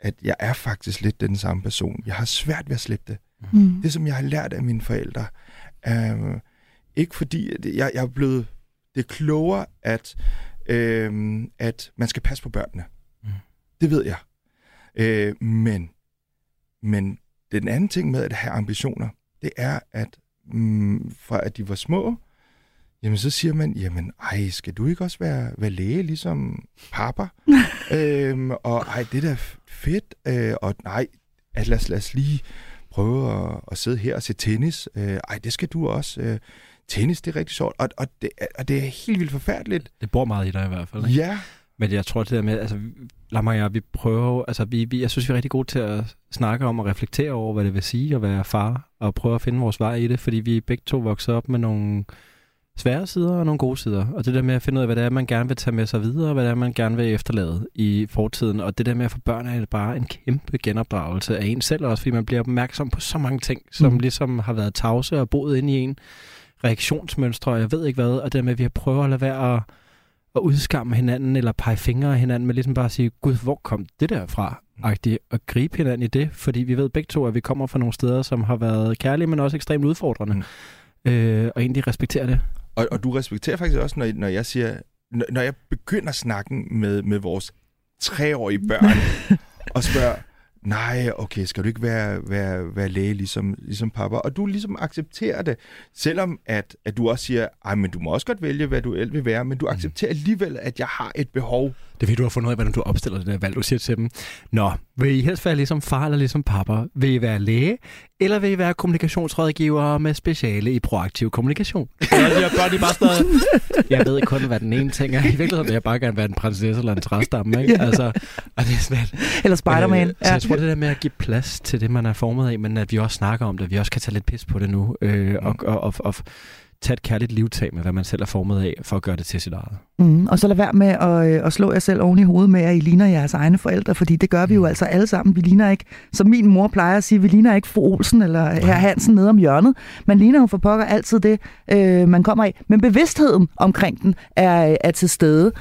at jeg er faktisk lidt den samme person. Jeg har svært ved at slippe det. Mm. Det, som jeg har lært af mine forældre, er ikke fordi, at jeg, jeg er blevet det er klogere, at, øh, at man skal passe på børnene. Mm. Det ved jeg. Øh, men, men den anden ting med at have ambitioner, det er, at mm, fra at de var små, jamen så siger man, jamen ej, skal du ikke også være, være læge, ligesom papa? øhm, og ej, det er da fedt, øh, og nej, at lad, os, lad os lige prøve at, at sidde her og se tennis. Øh, ej, det skal du også. Øh, tennis, det er rigtig sjovt, og, og, det, og det er helt vildt forfærdeligt. Det bor meget i dig i hvert fald. Ikke? Ja, Men jeg tror det der med, altså, Lamar og jeg, vi prøver altså, vi, vi, jeg synes, vi er rigtig gode til at snakke om og reflektere over, hvad det vil sige at være far, og prøve at finde vores vej i det, fordi vi begge to voksede op med nogle svære sider og nogle gode sider. Og det der med at finde ud af, hvad det er, man gerne vil tage med sig videre, og hvad det er, man gerne vil efterlade i fortiden. Og det der med at få børn er bare en kæmpe genopdragelse af en selv også, fordi man bliver opmærksom på så mange ting, som Mm. ligesom har været tavse og boet inde i en reaktionsmønstre, og jeg ved ikke hvad, og det der med, at vi har prøvet at lade være at, at udskamme hinanden, eller pege fingre af hinanden, men ligesom bare at sige, gud, hvor kom det der fra? Agtigt, og gribe hinanden i det, fordi vi ved begge to, at vi kommer fra nogle steder, som har været kærlige, men også ekstremt udfordrende. Mm. Øh, og egentlig respektere det. og, og du respekterer faktisk også, når, når jeg siger, når, når jeg begynder snakken med, med vores treårige børn, og spørger, nej, okay, skal du ikke være, være, være læge ligesom, ligesom pappa? Og du ligesom accepterer det, selvom at, at du også siger, ej, men du må også godt vælge, hvad du vil være, men du accepterer alligevel, at jeg har et behov. Det er fordi, du har fundet ud af, hvordan du opstiller det der valg. Du siger til dem, Nå, vil I helst være ligesom far eller ligesom pappa? Vil I være læge, eller vil I være kommunikationsrådgiver med speciale i proaktiv kommunikation? Her børn, de bare sådan noget, jeg ved kun, hvad den ene ting er. I virkeligheden vil jeg bare gerne være en prinsesse eller en træstamme, ikke? Altså, og det er sådan, at, Eller Spider-Man. Øh, så jeg tror, det der med at give plads til det, man er formet af, men at vi også snakker om det, vi også kan tage lidt pis på det nu, øh, og, og, og, og tage et kærligt livtag med, hvad man selv er formet af, for at gøre det til sit eget. Mm, og så lad være med at, øh, at slå jer selv oven i hovedet med, at I ligner jeres egne forældre, fordi det gør vi jo altså alle sammen. Vi ligner ikke, som min mor plejer at sige, vi ligner ikke fru Olsen eller herr Hansen nede om hjørnet. Man ligner jo for pokker altid det, øh, man kommer af. Men bevidstheden omkring den er, er til stede.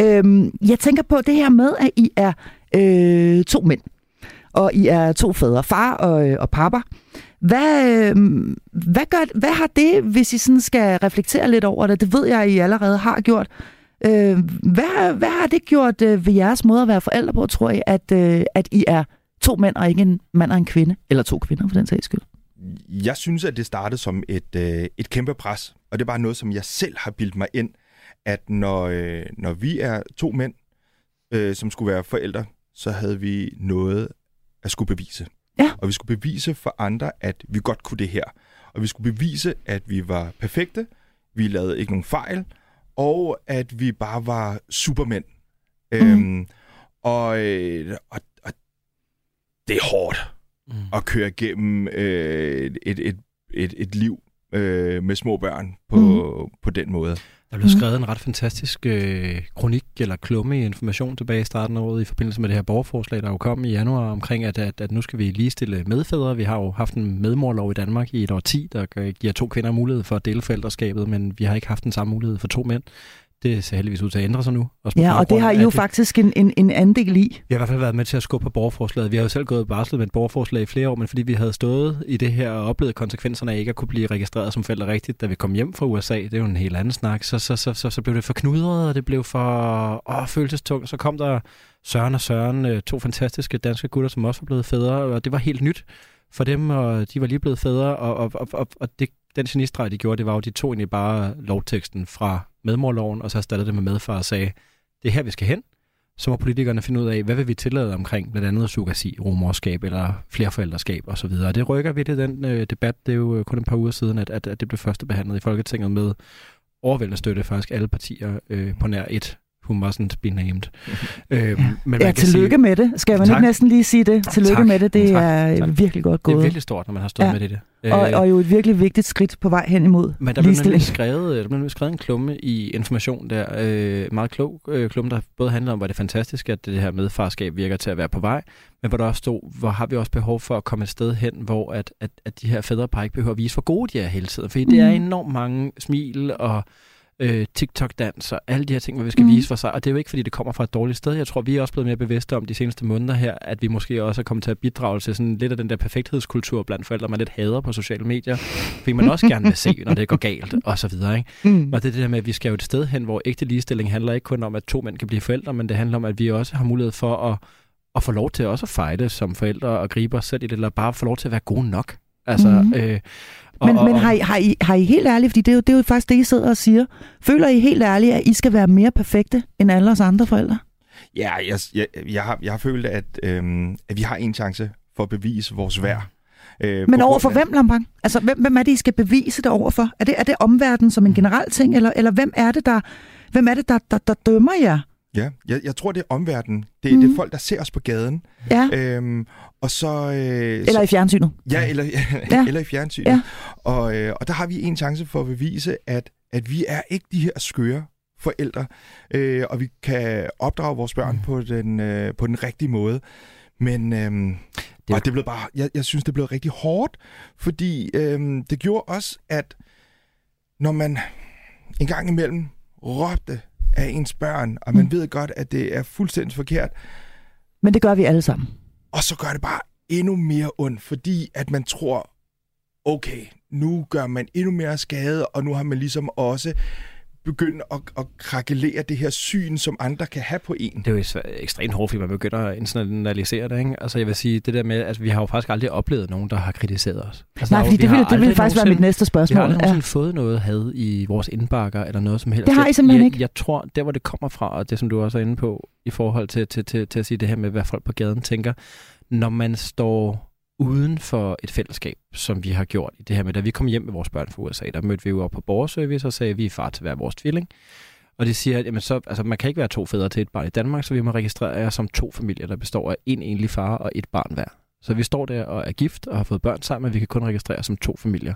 Øh, jeg tænker på det her med, at I er øh, to mænd, og I er to fædre, far og, øh, og pappa. Hvad, øh, hvad, gør, hvad har det, hvis I sådan skal reflektere lidt over det? Det ved jeg, I allerede har gjort. Øh, hvad, hvad har det gjort øh, ved jeres måde at være forældre på, tror I, at, øh, at I er to mænd og ikke en mand og en kvinde? Eller to kvinder, for den sags skyld. Jeg synes, at det startede som et, øh, et kæmpe pres, og det er bare noget, som jeg selv har bildt mig ind, at når, øh, når vi er to mænd, øh, som skulle være forældre, så havde vi noget at skulle bevise. Ja. Og vi skulle bevise for andre, at vi godt kunne det her. Og vi skulle bevise, at vi var perfekte, vi lavede ikke nogen fejl, og at vi bare var supermænd. Mhm. Øhm, og, og, og det er hårdt Mm. at køre igennem øh, et, et, et, et liv øh, med små børn på, Mhm. mm. på den måde. Der blev skrevet en ret fantastisk øh, kronik eller klumme i information tilbage i starten af året i forbindelse med det her borgerforslag, der jo kom i januar omkring, at, at, at nu skal vi ligestille medfædre. Vi har jo haft en medmorlov i Danmark i et år 10, der gør- giver to kvinder mulighed for at dele forældreskabet, men vi har ikke haft den samme mulighed for to mænd. Det ser heldigvis ud til at ændre sig nu. Også Ja, og det har I jo det- faktisk en, en, en andel i. vi har i hvert fald været med til at skubbe på borgerforslaget. Vi har jo selv gået barslet med et borgerforslag i flere år, men fordi vi havde stået i det her og oplevet konsekvenserne af ikke at kunne blive registreret som forældre rigtigt, da vi kom hjem fra USA, det er jo en helt anden snak, så, så, så, så, så blev det for knudret, og det blev for åh, følelsestungt. Så kom der Søren og Søren, øh, to fantastiske danske gutter, som også var blevet fædre, og det var helt nyt for dem, og de var lige blevet fædre, og, og, og, og, og det, den genistreg, de gjorde, det var jo, de tog egentlig bare lovteksten fra medmorloven, og så erstattede det med medfar og sagde, det er her, vi skal hen, så må politikerne finde ud af, hvad vil vi tillade omkring blandt andet sugasi, rumorskab eller flerforældreskab osv. Og det rykker virkelig den øh, debat. Det er jo øh, kun et par uger siden, at, at, at det blev første behandlet i Folketinget med overvældende støtte faktisk alle partier øh, på nær et who mustn't be named. øh, men Ja, man kan tillykke sige, med det. Skal man Tak. ikke næsten lige sige det? Tillykke Tak. med det. Det Tak. er Tak. virkelig godt Det er gået. virkelig stort, når man har stået Ja. med det. i det. Og, Øh, og jo et virkelig vigtigt skridt på vej hen imod Men der blev nemlig skrevet, der blev skrevet en klumme i Information der, øh, meget klog øh, klumme, der både handler om, hvor det er fantastisk, at det her medfarskab virker til at være på vej, men hvor der også stod, hvor har vi også behov for at komme et sted hen, hvor at, at, at de her fædrepar ikke behøver at vise, hvor gode de er hele tiden. Fordi det er Mhm. enormt mange smil og øh, TikTok-dans og alle de her ting, hvor vi skal mm. vise for sig. Og det er jo ikke, fordi det kommer fra et dårligt sted. Jeg tror, vi er også blevet mere bevidste om de seneste måneder her, at vi måske også er kommet til at bidrage til sådan lidt af den der perfekthedskultur blandt forældre, man lidt hader på sociale medier. Fordi man også gerne vil se, når det går galt og så videre. Ikke? Mm. Og det er det der med, at vi skal jo et sted hen, hvor ægte ligestilling handler ikke kun om, at to mænd kan blive forældre, men det handler om, at vi også har mulighed for at, at få lov til også at fejle som forældre og gribe os selv i det, eller bare få lov til at være gode nok. Altså, mm. øh, men, og, men har, I, har, I, har I helt ærligt, fordi det er, jo, det er jo faktisk det, I sidder og siger, føler I helt ærligt, at I skal være mere perfekte end alle os andre forældre? Ja, jeg, jeg, jeg, har, jeg har følt, at, øhm, at vi har en chance for at bevise vores værd. Øh, Men over for hvem, Lampang? Altså, hvem, hvem er det, I skal bevise det overfor? Er det, er det omverdenen som en generel ting, eller, eller hvem er det, der, hvem er det, der, der, der dømmer jer? Ja, jeg, jeg tror, det er omverdenen. Det, mm. det er mhm. folk, der ser os på gaden. Ja. Øhm, og så, øh, eller så, i fjernsynet. Ja, eller, ja. eller i fjernsynet. Ja. Og, øh, og der har vi en chance for at bevise, at, at vi er ikke de her skøre forældre, øh, og vi kan opdrage vores børn mm. på, den, øh, på den rigtige måde. Men øh, det, og det blev bare, jeg, jeg synes, det blev rigtig hårdt, fordi øh, det gjorde også, at når man en gang imellem råbte af ens børn, og man mm. ved godt, at det er fuldstændig forkert. Men det gør vi alle sammen. Og så gør det bare endnu mere ondt, fordi at man tror, okay, nu gør man endnu mere skade, og nu har man ligesom også begynde at, at krakelere det her syn, som andre kan have på en. Det er jo ekstremt hårdt, fordi man begynder at internalisere det. Ikke? Altså jeg vil sige, det der med, at altså, vi har jo faktisk aldrig oplevet nogen, der har kritiseret os. Altså, Nej, fordi det ville, det ville faktisk være mit næste spørgsmål. Vi har aldrig ja. fået noget had i vores indbakker, eller noget som helst. Det har I simpelthen ikke. Jeg, jeg tror, der hvor det kommer fra, og det som du også er inde på, i forhold til, til, til, til at sige det her med, hvad folk på gaden tænker, når man står uden for et fællesskab, som vi har gjort i det her med, da vi kom hjem med vores børn fra USA, der mødte vi jo op på borgerservice og sagde, at vi er far til hver vores tvilling. Og de siger, at jamen så, altså, man kan ikke være to fædre til et barn i Danmark, så vi må registrere jer som to familier, der består af en enlig far og et barn hver. Så vi står der og er gift og har fået børn sammen, men vi kan kun registrere som to familier.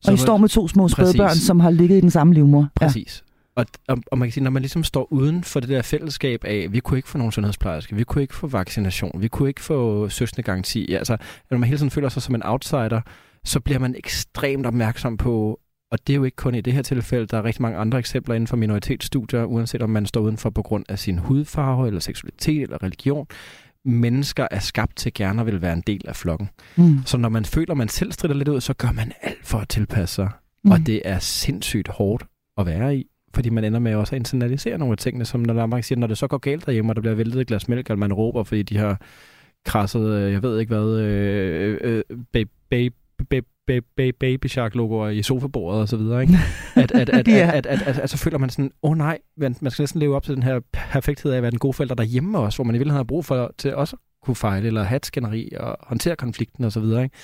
Så og I står med to små spædbørn, som har ligget i den samme livmor. Præcis. Ja. Og, og, og man kan sige, når man ligesom står uden for det der fællesskab af, vi kunne ikke få nogen sundhedsplejerske, vi kunne ikke få vaccination, vi kunne ikke få søsne garanti. Altså, når man hele tiden føler sig som en outsider, så bliver man ekstremt opmærksom på, og det er jo ikke kun i det her tilfælde, der er rigtig mange andre eksempler inden for minoritetsstudier, uanset om man står udenfor på grund af sin hudfarve, eller seksualitet, eller religion. Mennesker er skabt til gerne at vil være en del af flokken. Mm. Så når man føler, man selv strider lidt ud, så gør man alt for at tilpasse sig. Mm. Og det er sindssygt hårdt at være i fordi man ender med også at internalisere nogle af tingene, som når der siger, når det så går galt derhjemme, og der bliver væltet et glas mælk, eller man råber, fordi de har krasset, øh, jeg ved ikke hvad, øh, øh, baby, baby, baby, baby, baby shark logoer i sofabordet og så videre, ikke? At, at, at, ja. at, at, at, at, at, så føler man sådan, åh oh, nej, man, man skal næsten leve op til den her perfekthed af at være den gode forælder derhjemme også, hvor man i virkeligheden har brug for til også kunne fejle, eller have et skænderi og håndtere konflikten og så videre, ikke?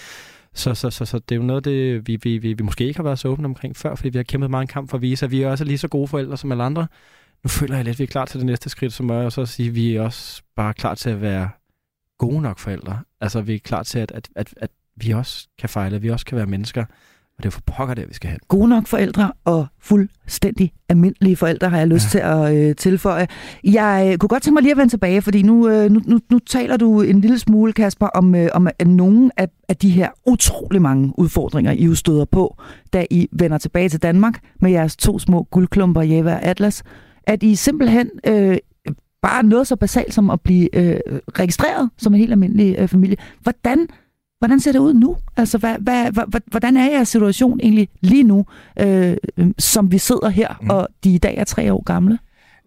Så, så, så, så det er jo noget, det, vi, vi, vi, vi måske ikke har været så åbne omkring før, fordi vi har kæmpet meget en kamp for at vise, at vi er også lige så gode forældre som alle andre. Nu føler jeg lidt, at vi er klar til det næste skridt, som er også at sige, at vi er også bare klar til at være gode nok forældre. Altså, vi er klar til, at, at, at, at vi også kan fejle, at vi også kan være mennesker. Og det er for pokker det, vi skal have. Gode nok forældre og fuldstændig almindelige forældre har jeg lyst ja. til at øh, tilføje. Jeg øh, kunne godt tænke mig lige at vende tilbage, fordi nu, øh, nu, nu, nu taler du en lille smule, Kasper, om, øh, om at nogle af, af de her utrolig mange udfordringer, I jo støder på, da I vender tilbage til Danmark med jeres to små guldklumper, Java og Atlas, at I simpelthen øh, bare noget så basalt som at blive øh, registreret som en helt almindelig øh, familie. Hvordan Hvordan ser det ud nu? Altså, hvad, hvad, hvad, hvordan er jeres situation egentlig lige nu, øh, som vi sidder her, mm. og de i dag er tre år gamle?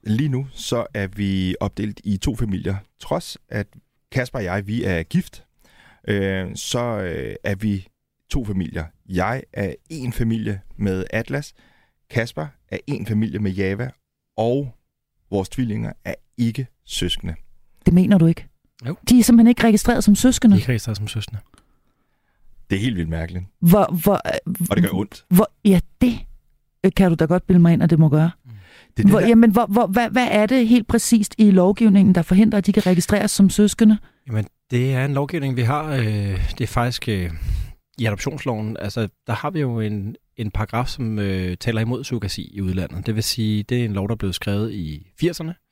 Lige nu, så er vi opdelt i to familier. Trods at Kasper og jeg, vi er gift, øh, så øh, er vi to familier. Jeg er en familie med Atlas, Kasper er en familie med Java, og vores tvillinger er ikke søskende. Det mener du ikke? Jo. De er simpelthen ikke registreret som søskende? De er ikke registreret som søskende. Det er helt vildt mærkeligt. Hvor, hvor, og det gør ondt. Hvor, ja, det kan du da godt bilde mig ind, at det må gøre. Mm. Det, det hvor, jamen, hvor, hvor, hvad, hvad er det helt præcist i lovgivningen, der forhindrer, at de kan registreres som søskende? Jamen, det er en lovgivning, vi har. Øh, det er faktisk øh, i adoptionsloven. Altså, der har vi jo en, en paragraf, som øh, taler imod surrogasi i udlandet. Det vil sige, det er en lov, der blev skrevet i 80'erne,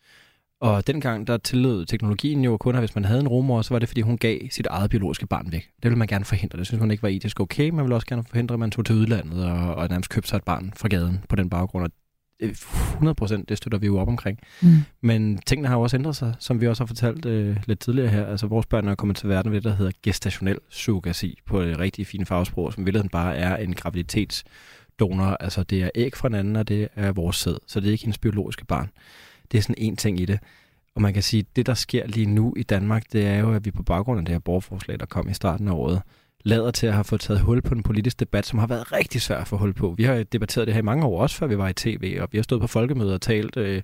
og dengang, der tillod teknologien jo kun, at hvis man havde en rumor, så var det, fordi hun gav sit eget biologiske barn væk. Det ville man gerne forhindre. Det synes hun ikke var etisk okay. Man ville også gerne forhindre, at man tog til udlandet og, og nærmest købte sig et barn fra gaden på den baggrund. Og 100 procent, det støtter vi jo op omkring. Mm. Men tingene har jo også ændret sig, som vi også har fortalt øh, lidt tidligere her. Altså vores børn er kommet til verden ved det, der hedder gestationel surrogasi på et rigtig fint fagsprog, som vildt bare er en graviditetsdonor. Altså det er æg fra en anden, og det er vores sæd, så det er ikke hendes biologiske barn. Det er sådan en ting i det. Og man kan sige, at det, der sker lige nu i Danmark, det er jo, at vi på baggrund af det her borgerforslag, der kom i starten af året, lader til at have fået taget hul på en politisk debat, som har været rigtig svær at få hul på. Vi har debatteret det her i mange år, også før vi var i tv, og vi har stået på folkemøder og talt øh,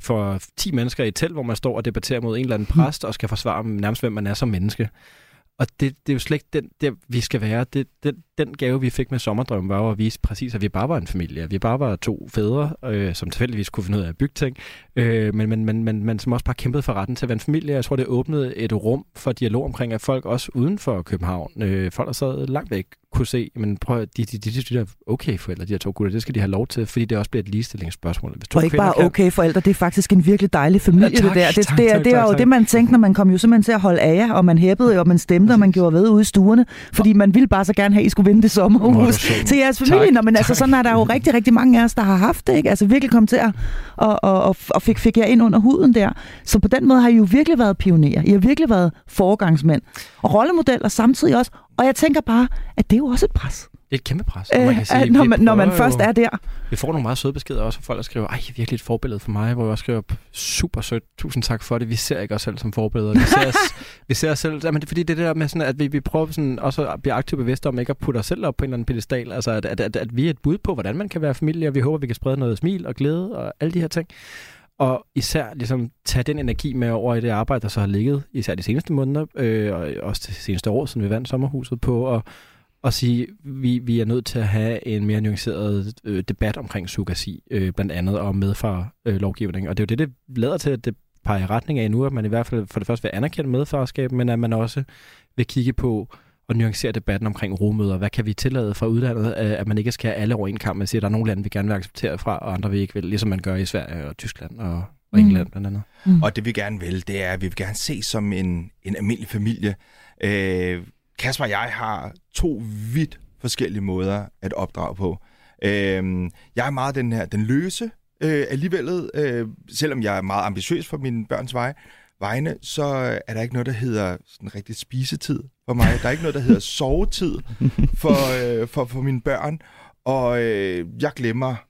for 10 mennesker i et telt, hvor man står og debatterer mod en eller anden præst og skal forsvare nærmest, hvem man er som menneske. Og det, det er jo slet ikke den, der, vi skal være. Det, den, den gave, vi fik med Sommerdrøm, var jo at vise præcis, at vi bare var en familie. Vi bare var to fædre, øh, som tilfældigvis kunne finde ud af at bygge ting, øh, men, men, men, men, men som også bare kæmpede for retten til at være en familie. Jeg tror, det åbnede et rum for dialog omkring, at folk også uden for København, øh, folk der sad langt væk, kunne se, men prøv at de, de, de, de, de der okay forældre, de her to gutter, det skal de have lov til, fordi det også bliver et ligestillingsspørgsmål. Hvis to og ikke bare kan... okay forældre, det er faktisk en virkelig dejlig familie, ja, tak, det der. Det, tak, det, er, tak, det er jo tak. det, man tænkte, når man kom jo simpelthen til at holde af jer, og man hæppede, og man stemte, og man gjorde ved ude i stuerne, fordi man ville bare så gerne have, at I skulle vinde sommerhus til jeres familie. Tak, Nå, men altså, sådan er der jo rigtig, rigtig mange af os, der har haft det, ikke? Altså virkelig kom til at, og, og, og, og fik, fik jer ind under huden der. Så på den måde har I jo virkelig været pionerer. I har virkelig været foregangsmænd og rollemodeller samtidig også. Og jeg tænker bare, at det er jo også et pres. Det er et kæmpe pres. man kan sige, når, man, når man først er der. Vi får nogle meget søde beskeder også fra folk, der skriver, ej, virkelig et forbillede for mig, hvor jeg også skriver, super sødt, tusind tak for det. Vi ser ikke os selv som forbilleder. Vi ser os, vi ser os selv, jamen, fordi det der med sådan, at vi, vi prøver sådan, også at blive aktivt bevidste om ikke at putte os selv op på en eller anden pedestal. Altså, at, at, at, at, vi er et bud på, hvordan man kan være familie, og vi håber, vi kan sprede noget smil og glæde og alle de her ting. Og især ligesom tage den energi med over i det arbejde, der så har ligget, især de seneste måneder, øh, og også det seneste år, siden vi vandt sommerhuset på, og og sige, vi, vi er nødt til at have en mere nuanceret øh, debat omkring surrogasi, øh, blandt andet og medfar øh, lovgivning. Og det er jo det, det lader til, at det peger i retning af nu, at man i hvert fald for det første vil anerkende medfarskab, men at man også vil kigge på og nuancere debatten omkring rumøder. Hvad kan vi tillade fra udlandet, at man ikke skal have alle over en kamp, og sige, at der er nogle lande, vi gerne vil acceptere fra, og andre vi ikke vil, ligesom man gør i Sverige og Tyskland og, og England mm. blandt andet. Mm. Og det vi gerne vil, det er, at vi vil gerne se som en, en almindelig familie. Øh, Kasper og jeg har to vidt forskellige måder at opdrage på. Øh, jeg er meget den her, den løse øh, alligevel, øh, selvom jeg er meget ambitiøs for mine børns vej, vegne, så er der ikke noget, der hedder sådan rigtig spisetid for mig. Der er ikke noget, der hedder sovetid for, øh, for, for mine børn. Og øh, jeg glemmer,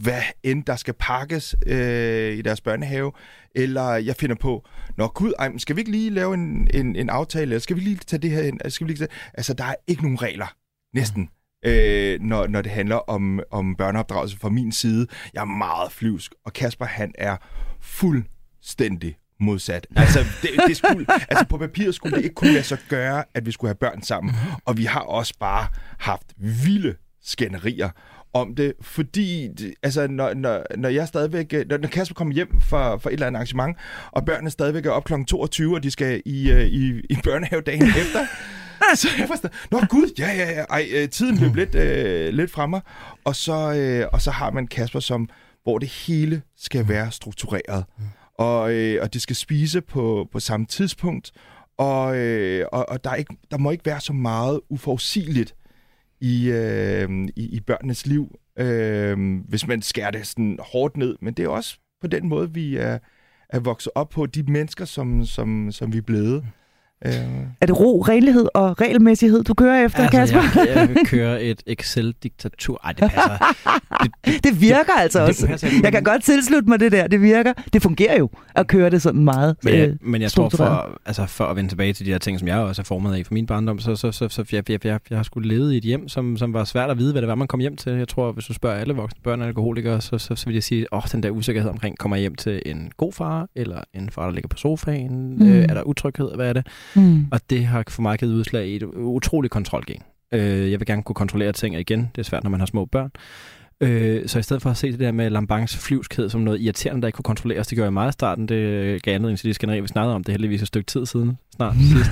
hvad end der skal pakkes øh, i deres børnehave, eller jeg finder på, nå gud, ej, skal vi ikke lige lave en, en, en aftale, eller skal vi lige tage det her ind? Skal vi lige tage... Altså, der er ikke nogen regler, næsten, øh, når, når det handler om, om børneopdragelse fra min side. Jeg er meget flyvsk, og Kasper, han er fuldstændig modsat. Altså, det, det skulle, altså på papiret skulle det ikke kunne lade sig gøre, at vi skulle have børn sammen. Og vi har også bare haft vilde skænderier om det, fordi altså, når, når, når jeg stadigvæk, når, når Kasper kommer hjem fra, fra et eller andet arrangement, og børnene stadigvæk er op kl. 22, og de skal i, uh, i, i børnehave dagen efter, så jeg forstår, nå gud, ja, ja, ja, ej, øh, tiden blev lidt, uh, lidt fra mig, og så, uh, og så har man Kasper, som, hvor det hele skal være struktureret, og, uh, og det skal spise på, på samme tidspunkt, og, uh, og, og der, er ikke, der må ikke være så meget uforudsigeligt i, øh, i, i børnenes liv, øh, hvis man skærer det sådan hårdt ned. Men det er også på den måde, vi er, er vokset op på, de mennesker, som, som, som vi er blevet. Øh. Er det ro, renlighed og regelmæssighed, du kører efter, altså, Kasper? Jeg, jeg kører et Excel-diktatur. Ej, det passer. Det, det, det virker det, altså det, også. Det passer, jeg kan godt tilslutte mig det der. Det virker. Det fungerer jo at køre det sådan meget Men, øh, men jeg tror, for, altså, for at vende tilbage til de her ting, som jeg også er formet af for min barndom, så, så, så, så jeg, jeg, jeg, jeg har skulle levet i et hjem, som, som var svært at vide, hvad det var, man kom hjem til. Jeg tror, hvis du spørger alle voksne børn og alkoholikere, så, så, så vil jeg sige, åh, den der usikkerhed omkring, kommer jeg hjem til en god far, eller en far, der ligger på sofaen? Mm. Øh, er der utryghed? Hvad er det? Mm. Og det har for mig givet udslag i et utroligt kontrolgen. Øh, jeg vil gerne kunne kontrollere ting igen. Det er svært, når man har små børn. Øh, så i stedet for at se det der med Lambangs flyvskhed som noget irriterende, der ikke kunne kontrolleres, det gjorde jeg meget i starten. Det gav anledning til de skænderier, vi snakkede om. Det heldigvis et stykke tid siden, snart sidst.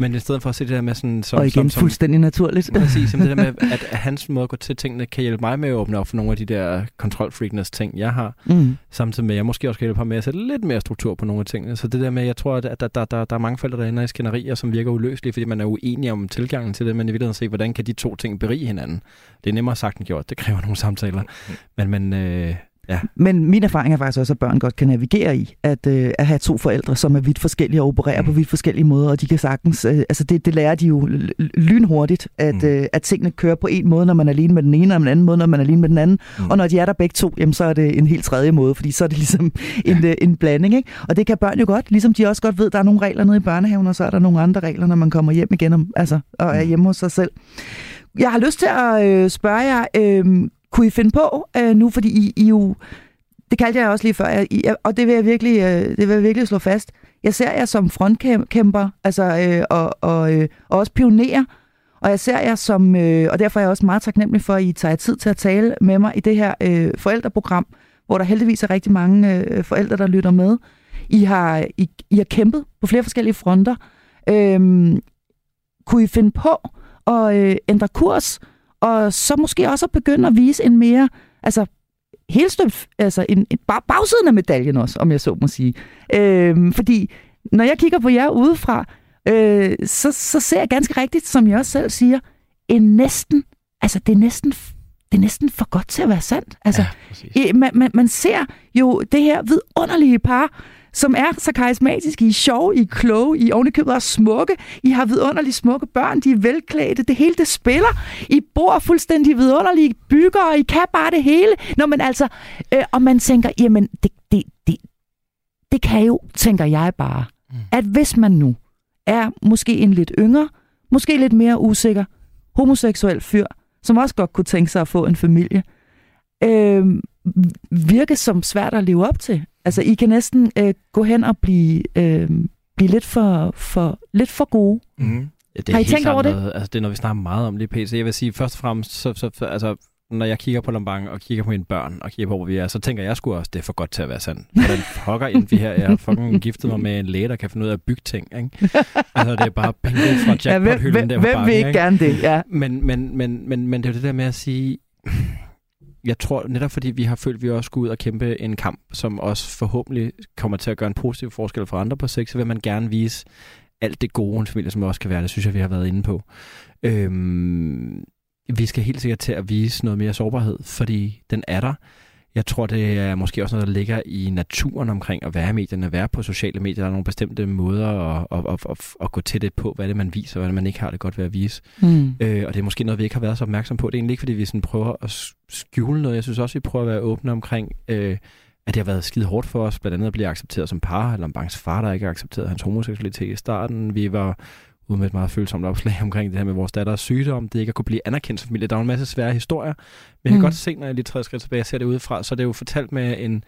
Men i stedet for at se det der med sådan... Som, og igen, som, som, fuldstændig naturligt. Præcis, det der med, at, at hans måde at gå til tingene kan hjælpe mig med at åbne op for nogle af de der kontrolfreakness ting, jeg har. Mm. Samtidig med, at jeg måske også kan hjælpe ham med at sætte lidt mere struktur på nogle af tingene. Så det der med, jeg tror, at der, der, der, der er mange forældre, der ender i skænderier, som virker uløselige, fordi man er uenig om tilgangen til det, men i virkeligheden se, hvordan kan de to ting berige hinanden. Det er nemmere sagt end gjort. Det kræver nogle samtaler. Men, men øh, Ja. Men min erfaring er faktisk også, at børn godt kan navigere i at, øh, at have to forældre, som er vidt forskellige og opererer mm. på vidt forskellige måder, og de kan sagtens, øh, altså det, det lærer de jo lynhurtigt, at, mm. øh, at tingene kører på en måde, når man er alene med den ene, og en anden måde, når man er alene med den anden. Mm. Og når de er der begge to, jamen, så er det en helt tredje måde, fordi så er det ligesom ja. en, øh, en blanding. Ikke? Og det kan børn jo godt, ligesom de også godt ved, at der er nogle regler nede i børnehaven, og så er der nogle andre regler, når man kommer hjem igen om, altså, og er mm. hjemme hos sig selv. Jeg har lyst til at øh, spørge jer, øh, kunne I finde på øh, nu, fordi I, I jo det kaldte jeg også lige før, jeg, og det vil jeg virkelig, øh, det vil jeg virkelig slå fast. Jeg ser jer som frontkæmper, altså, øh, og, og, øh, og også pionerer, og jeg ser jer som, øh, og derfor er jeg også meget taknemmelig for, at I tager tid til at tale med mig i det her øh, forældreprogram, hvor der heldigvis er rigtig mange øh, forældre, der lytter med. I har, I, I har kæmpet på flere forskellige fronter. Øhm, kunne I finde på at øh, ændre kurs, og så måske også at begynde at vise en mere altså helstøbt, altså en, en bag, bagsiden af medaljen også, om jeg så må sige. Øh, fordi når jeg kigger på jer udefra, øh, så, så ser jeg ganske rigtigt, som jeg også selv siger, en næsten, altså det er næsten det er næsten for godt til at være sandt. Altså, ja, man, man, man ser jo det her vidunderlige par, som er så karismatiske, I er sjove, I er kloge, I er ovenikøbet også smukke, I har vidunderligt smukke børn, de er velklædte, det hele det spiller, I bor fuldstændig vidunderlige bygger, og I kan bare det hele. Når man altså, øh, og man tænker, jamen, det, det, det, det kan jo, tænker jeg bare, mm. at hvis man nu er måske en lidt yngre, måske lidt mere usikker, homoseksuel fyr, som også godt kunne tænke sig at få en familie, øh, virke som svært at leve op til. Altså, I kan næsten øh, gå hen og blive, øh, blive lidt, for, for, lidt for gode. Mm. Det er Har I tænkt over det? Noget, altså, det er noget, vi snakker meget om lige pt. Jeg vil sige, først og fremmest, så, så, altså, når jeg kigger på Lombang og kigger på mine børn og kigger på, hvor vi er, så tænker jeg sgu også, det er for godt til at være sandt. Hvordan fucker ind vi her? Jeg har fucking giftet mig med en læge, der kan finde ud af at bygge ting. Ikke? Altså, det er bare bingo fra jackpot-hylden ja, der Hvem vil ikke gerne det? Ja. Men, men, men, men, men det er jo det der med at sige, jeg tror netop fordi vi har følt, at vi også skulle ud og kæmpe en kamp, som også forhåbentlig kommer til at gøre en positiv forskel for andre på sex, så vil man gerne vise alt det gode, en familie som også kan være. Det synes jeg, vi har været inde på. Øhm, vi skal helt sikkert til at vise noget mere sårbarhed, fordi den er der. Jeg tror, det er måske også noget, der ligger i naturen omkring at være i medierne, at være på sociale medier. Der er nogle bestemte måder at, at, at, at, at gå til det på, hvad det man viser, og hvad man ikke har det godt ved at vise. Mm. Øh, og det er måske noget, vi ikke har været så opmærksom på. Det er egentlig ikke, fordi vi sådan prøver at skjule noget. Jeg synes også, vi prøver at være åbne omkring, øh, at det har været skide hårdt for os, blandt andet at blive accepteret som par, eller en banks far, der ikke har accepteret hans homoseksualitet i starten. Vi var ude med et meget følsomt opslag omkring det her med vores datters sygdom, det ikke at kunne blive anerkendt som familie. Der er en masse svære historier, men jeg kan mm. godt se, når jeg lige træder skridt tilbage og ser det udefra, så er det jo fortalt med en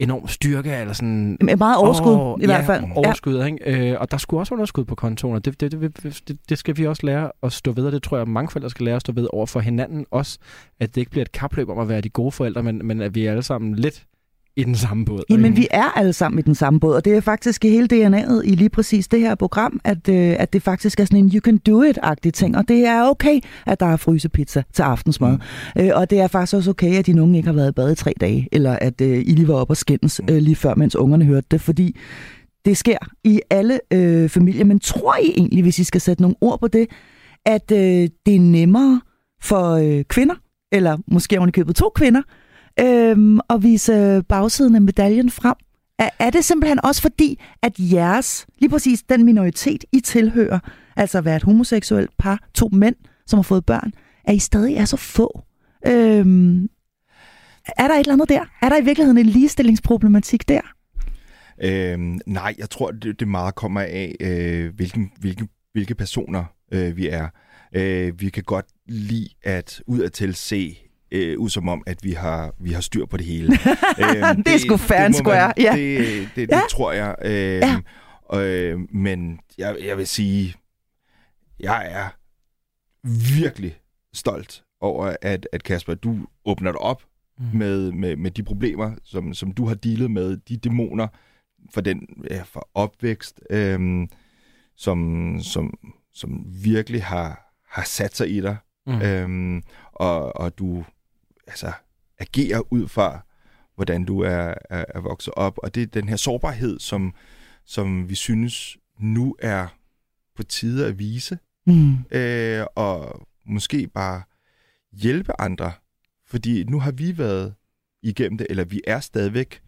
enorm styrke, eller sådan... Med meget overskud, åh, i hvert fald. overskud, ja. ikke? Øh, og der skulle også underskud på kontoen, og det, det, det, det, det skal vi også lære at stå ved, og det tror jeg, mange forældre skal lære at stå ved over for hinanden også, at det ikke bliver et kapløb om at være de gode forældre, men, men at vi alle sammen lidt i den samme båd. Jamen, vi er alle sammen i den samme båd, og det er faktisk hele DNA'et i lige præcis det her program, at, øh, at det faktisk er sådan en you can do it-agtig ting, og det er okay, at der er frysepizza til aftensmad. Mm. Øh, og det er faktisk også okay, at de nogen ikke har været i bad i tre dage, eller at øh, I lige var oppe og skændes mm. øh, lige før, mens ungerne hørte det, fordi det sker i alle øh, familier. Men tror I egentlig, hvis I skal sætte nogle ord på det, at øh, det er nemmere for øh, kvinder, eller måske oven i købet to kvinder, øhm, og vise bagsiden af medaljen frem? Er, er det simpelthen også fordi, at jeres, lige præcis den minoritet, I tilhører, altså at være et homoseksuelt par, to mænd, som har fået børn, at I stadig er så få? Øhm, er der et eller andet der? Er der i virkeligheden en ligestillingsproblematik der? Øhm, nej, jeg tror, det, det meget kommer af, øh, hvilken, hvilke, hvilke personer øh, vi er. Øh, vi kan godt lide at udadtil se øh, ud som om, at vi har, vi har styr på det hele. øhm, det, det er sgu fair square. Ja. Det, det, det, ja. det tror jeg. Øh, ja. øh, men jeg, jeg vil sige, jeg er virkelig stolt over, at, at Kasper, du åbner dig op mm. med, med, med de problemer, som, som du har dealet med, de dæmoner for den ja, for opvækst, øh, som, som, som virkelig har, har sat sig i dig, mm. øhm, og, og du altså, agerer ud fra, hvordan du er, er, er vokset op. Og det er den her sårbarhed, som, som vi synes nu er på tide at vise, mm. øh, og måske bare hjælpe andre. Fordi nu har vi været igennem det, eller vi er stadigvæk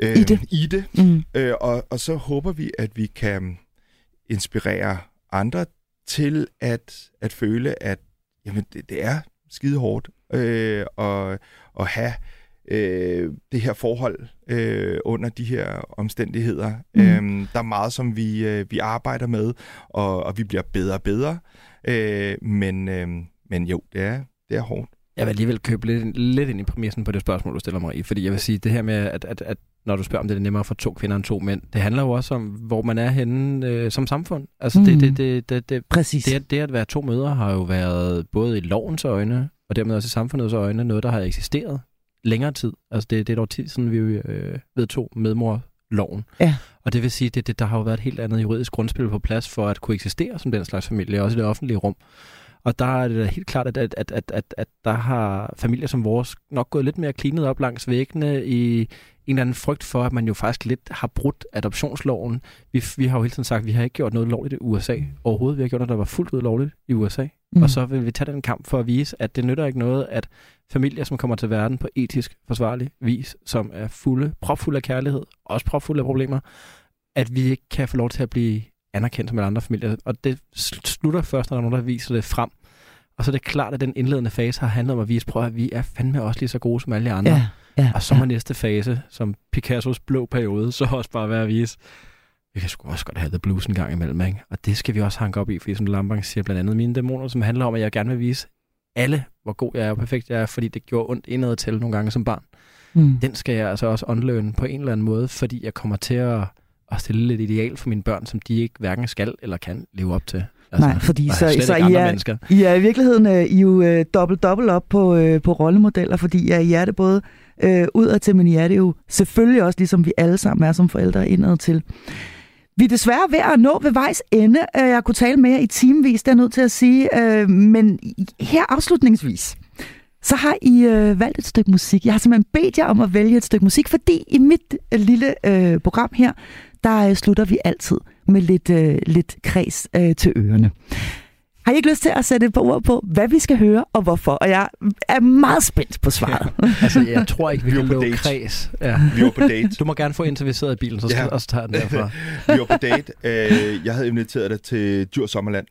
øh, i det. I det. Mm. Øh, og, og så håber vi, at vi kan inspirere andre til at, at føle, at jamen, det, det er skide hårdt øh, at, at have øh, det her forhold øh, under de her omstændigheder. Mm. Øh, der er meget, som vi, øh, vi arbejder med, og, og vi bliver bedre og bedre. Øh, men, øh, men jo, det er, det er hårdt. Jeg vil alligevel købe lidt, lidt ind i præmissen på det spørgsmål, du stiller mig i. Fordi jeg vil sige, det her med, at, at, at når du spørger, om det er nemmere for to kvinder end to mænd, det handler jo også om, hvor man er henne øh, som samfund. Altså mm. det, det, det, det, det, Præcis. Det, det at være to mødre har jo været både i lovens øjne, og dermed også i samfundets øjne, noget, der har eksisteret længere tid. Altså det, det er et år tid siden, vi øh, vedtog medmor loven. Ja. Og det vil sige, at det, det, der har jo været et helt andet juridisk grundspil på plads for at kunne eksistere som den slags familie, også i det offentlige rum. Og der er det helt klart, at, at, at, at, at, at der har familier som vores nok gået lidt mere klinet op langs væggene i en eller anden frygt for, at man jo faktisk lidt har brudt adoptionsloven. Vi, vi har jo hele tiden sagt, at vi har ikke gjort noget lovligt i USA overhovedet. Vi har gjort noget, der var fuldt ud lovligt i USA. Mm. Og så vil vi tage den kamp for at vise, at det nytter ikke noget, at familier, som kommer til verden på etisk forsvarlig vis, som er fulde, propfulde af kærlighed, også propfulde af problemer, at vi ikke kan få lov til at blive anerkendt som andre familier. Og det slutter først, når der er nogen, der viser det frem. Og så er det klart, at den indledende fase har handlet om at vise, prøv at vi er fandme også lige så gode som alle andre. Ja, ja, og så må ja. næste fase, som Picassos blå periode, så også bare være at vise, vi kan sgu også godt have The Blues en gang imellem, ikke? Og det skal vi også hanke op i, fordi som Lambang siger, blandt andet mine dæmoner, som handler om, at jeg gerne vil vise alle, hvor god jeg er og perfekt jeg er, fordi det gjorde ondt indad til nogle gange som barn. Mm. Den skal jeg altså også unlearn på en eller anden måde, fordi jeg kommer til at at stille lidt ideal for mine børn, som de ikke hverken skal eller kan leve op til. Altså, Nej, fordi så, så I, er, I er i virkeligheden uh, I er jo dobbelt dobbelt op på, uh, på rollemodeller, fordi I er det både uh, udad til, men I er det jo selvfølgelig også, ligesom vi alle sammen er som forældre indad til. Vi er desværre ved at nå ved vejs ende. Øh, jeg kunne tale mere i timevis, det er nødt til at sige. Øh, men her afslutningsvis, så har I øh, valgt et stykke musik. Jeg har simpelthen bedt jer om at vælge et stykke musik, fordi i mit øh, lille øh, program her, der øh, slutter vi altid med lidt, øh, lidt kreds øh, til ørerne. Har I ikke lyst til at sætte et par ord på, hvad vi skal høre og hvorfor? Og jeg er meget spændt på svaret. Ja. Altså, jeg tror ikke, vi, vi kan lave kreds. Ja. Vi var på date. Du må gerne få interviseret i bilen, så skal ja. også tage den derfra. vi var på date. Øh, jeg havde inviteret dig til Djur Sommerland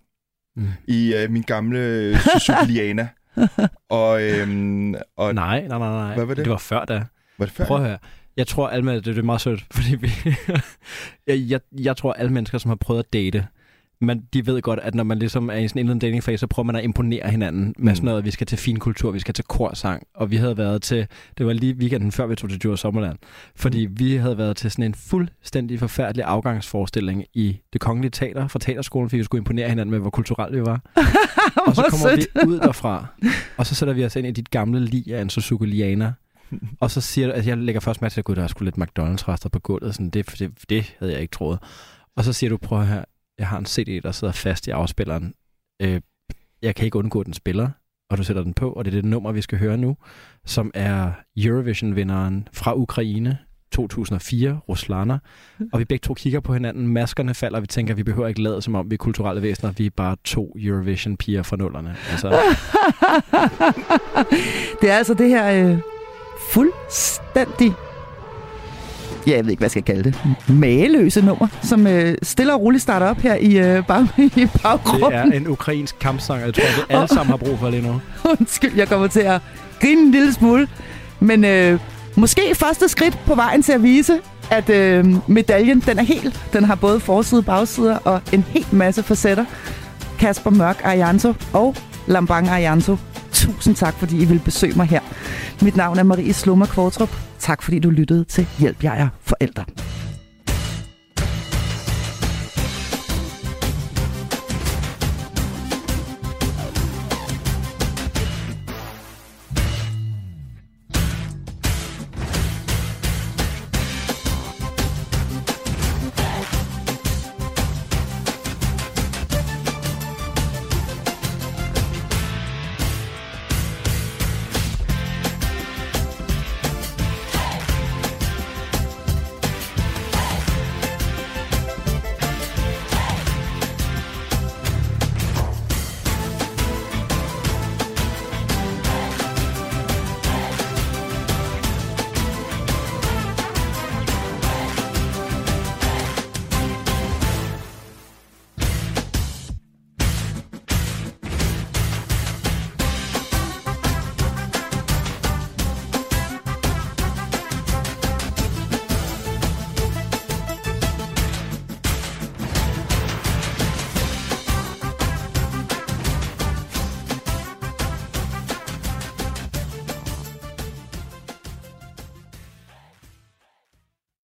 mm. i øh, min gamle Suzuki Liana. og, øhm, og, nej, nej, nej, nej. Hvad var det? Det var før da. Var det før? Prøv at høre. Jeg tror, alle, det, det er meget sødt, fordi vi, jeg, jeg, jeg tror, alle mennesker, som har prøvet at date, men de ved godt, at når man ligesom er i sådan en datingfase, så prøver man at imponere hinanden med mm. sådan noget, vi skal til fin kultur, vi skal til korsang, og vi havde været til, det var lige weekenden før vi tog til Djurs Sommerland, fordi mm. vi havde været til sådan en fuldstændig forfærdelig afgangsforestilling i det kongelige teater fra teaterskolen, fordi vi skulle imponere hinanden med, hvor kulturelle vi var. og så kommer vi ud derfra, og så sætter vi os ind i dit gamle lig af en Suzuki Liana, og så siger du, at jeg lægger først med til, at der er sgu lidt McDonald's-rester på gulvet. Sådan, det, det, det havde jeg ikke troet. Og så siger du, prøv her, jeg har en CD, der sidder fast i afspilleren. Øh, jeg kan ikke undgå, at den spiller, og du sætter den på, og det er det nummer, vi skal høre nu, som er Eurovision-vinderen fra Ukraine 2004, Ruslana. Og vi begge to kigger på hinanden, maskerne falder, og vi tænker, at vi behøver ikke lade som om vi er kulturelle væsener, vi er bare to Eurovision-piger fra nullerne. Altså. det er altså det her øh, fuldstændig ja, jeg ved ikke, hvad jeg skal kalde det, mageløse nummer, som øh, stille og roligt starter op her i, øh, bag, i baggrunden. Det er en ukrainsk kampsang, og jeg tror, vi alle sammen har brug for lige nu. Undskyld, jeg kommer til at grine en lille smule. Men øh, måske første skridt på vejen til at vise, at øh, medaljen, den er helt. Den har både forside bagsider og en helt masse facetter. Kasper Mørk Arianto og Lambang Arianto. Tusind tak, fordi I vil besøge mig her. Mit navn er Marie Slummer Kvartrup. Tak fordi du lyttede til Hjælp, jeg er forældre.